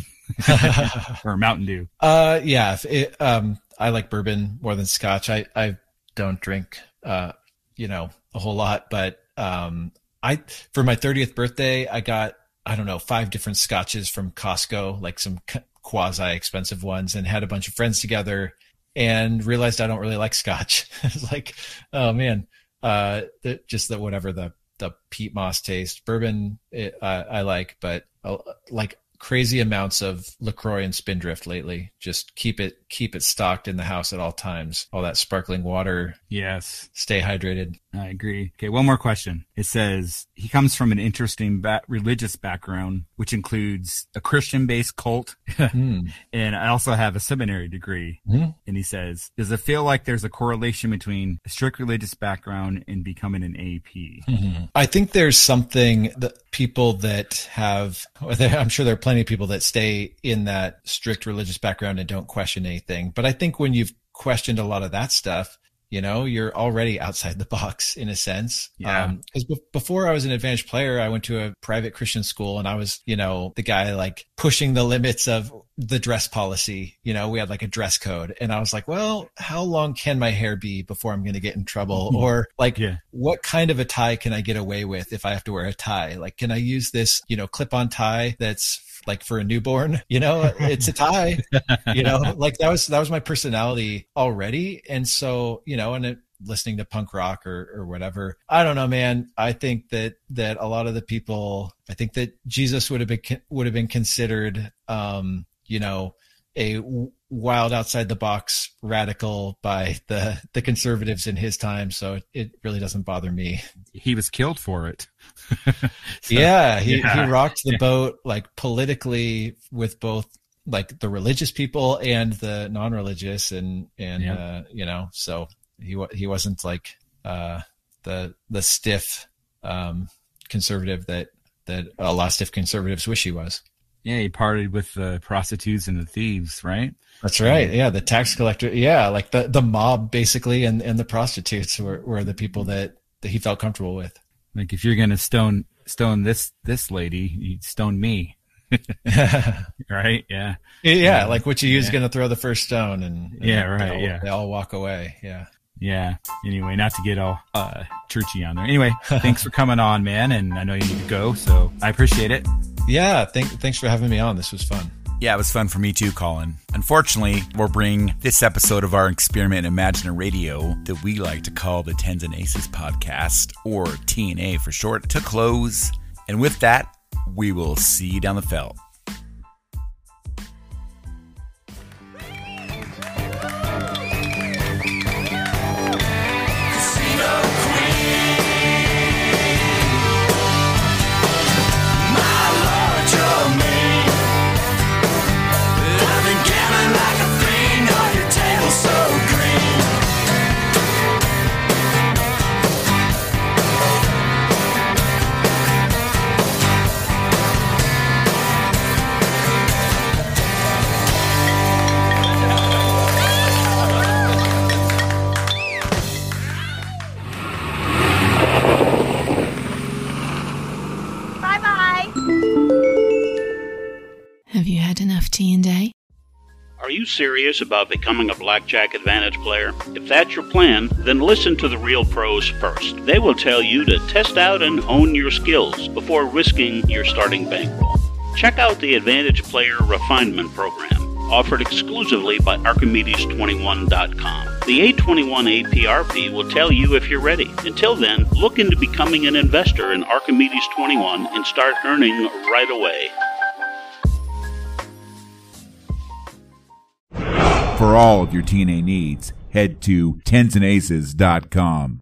or Mountain Dew. Uh, yeah. It, um, I like bourbon more than scotch. I, I don't drink, uh, you know, a whole lot, but, um, I, for my 30th birthday, I got, I don't know, five different scotches from Costco, like some quasi expensive ones and had a bunch of friends together and realized I don't really like scotch. it's like, oh man, uh, just that whatever the, the peat moss taste bourbon, it, uh, I like, but uh, like crazy amounts of LaCroix and Spindrift lately. Just keep it keep it stocked in the house at all times. All that sparkling water. Yes. Stay hydrated. I agree. Okay, one more question. It says he comes from an interesting ba- religious background, which includes a Christian-based cult, Hmm. and I also have a seminary degree. Hmm. And he says, "Does it feel like there's a correlation between a strict religious background and becoming an AP?" I think there's something that people that have, I'm sure there are plenty of people that stay in that strict religious background and don't question anything. But I think when you've questioned a lot of that stuff, You know, you're already outside the box in a sense. Yeah. Um, because be- before I was an advantage player, I went to a private Christian school and I was, you know, the guy like pushing the limits of the dress policy. You know, we had like a dress code. And I was like, well, how long can my hair be before I'm going to get in trouble? Or like, Yeah. what kind of a tie can I get away with if I have to wear a tie? Like, can I use this, you know, clip on tie that's like for a newborn? You know, it's a tie you know like that was that was my personality already and so you know and it, listening to punk rock or or whatever i don't know man i think that that a lot of the people i think that jesus would have been would have been considered um you know a wild outside the box radical by the the conservatives in his time so it, it really doesn't bother me He was killed for it. So, yeah, he, yeah. he rocked the Yeah. boat like politically with both like the religious people and the non-religious and and Yeah. uh, you know so he he wasn't like uh, the the stiff um, conservative that that a lot of stiff conservatives wish he was. Yeah, he partied with the prostitutes and the thieves, right? That's right. Yeah, the tax collector. Yeah, like the the mob basically, and and the prostitutes were were the people that that he felt comfortable with. Like if you're gonna stone stone this this lady, you stone me, right? Yeah. Yeah, like which you is Yeah. going to throw the first stone, and, and Yeah, right, all- yeah. they all walk away. Yeah. Yeah. Anyway, not to get all uh, churchy on there. Anyway, thanks for coming on, man. And I know you need to go, so I appreciate it. Yeah, thank, thanks for having me on. This was fun. Yeah, it was fun for me too, Colin. Unfortunately, we'll bring this episode of our experiment in Imaginary Radio that we like to call the Tens and Aces podcast, or TNA for short, to close. And with that, we will see you down the felt. Serious about becoming a Blackjack Advantage player? If that's your plan, then listen to the real pros first. They will tell you to test out and hone your skills before risking your starting bankroll. Check out the Advantage Player Refinement Program, offered exclusively by Archimedes21.com. The A21 APRP will tell you if you're ready. Until then, look into becoming an investor in Archimedes 21 and start earning right away. For all of your TNA needs, head to tensandaces.com.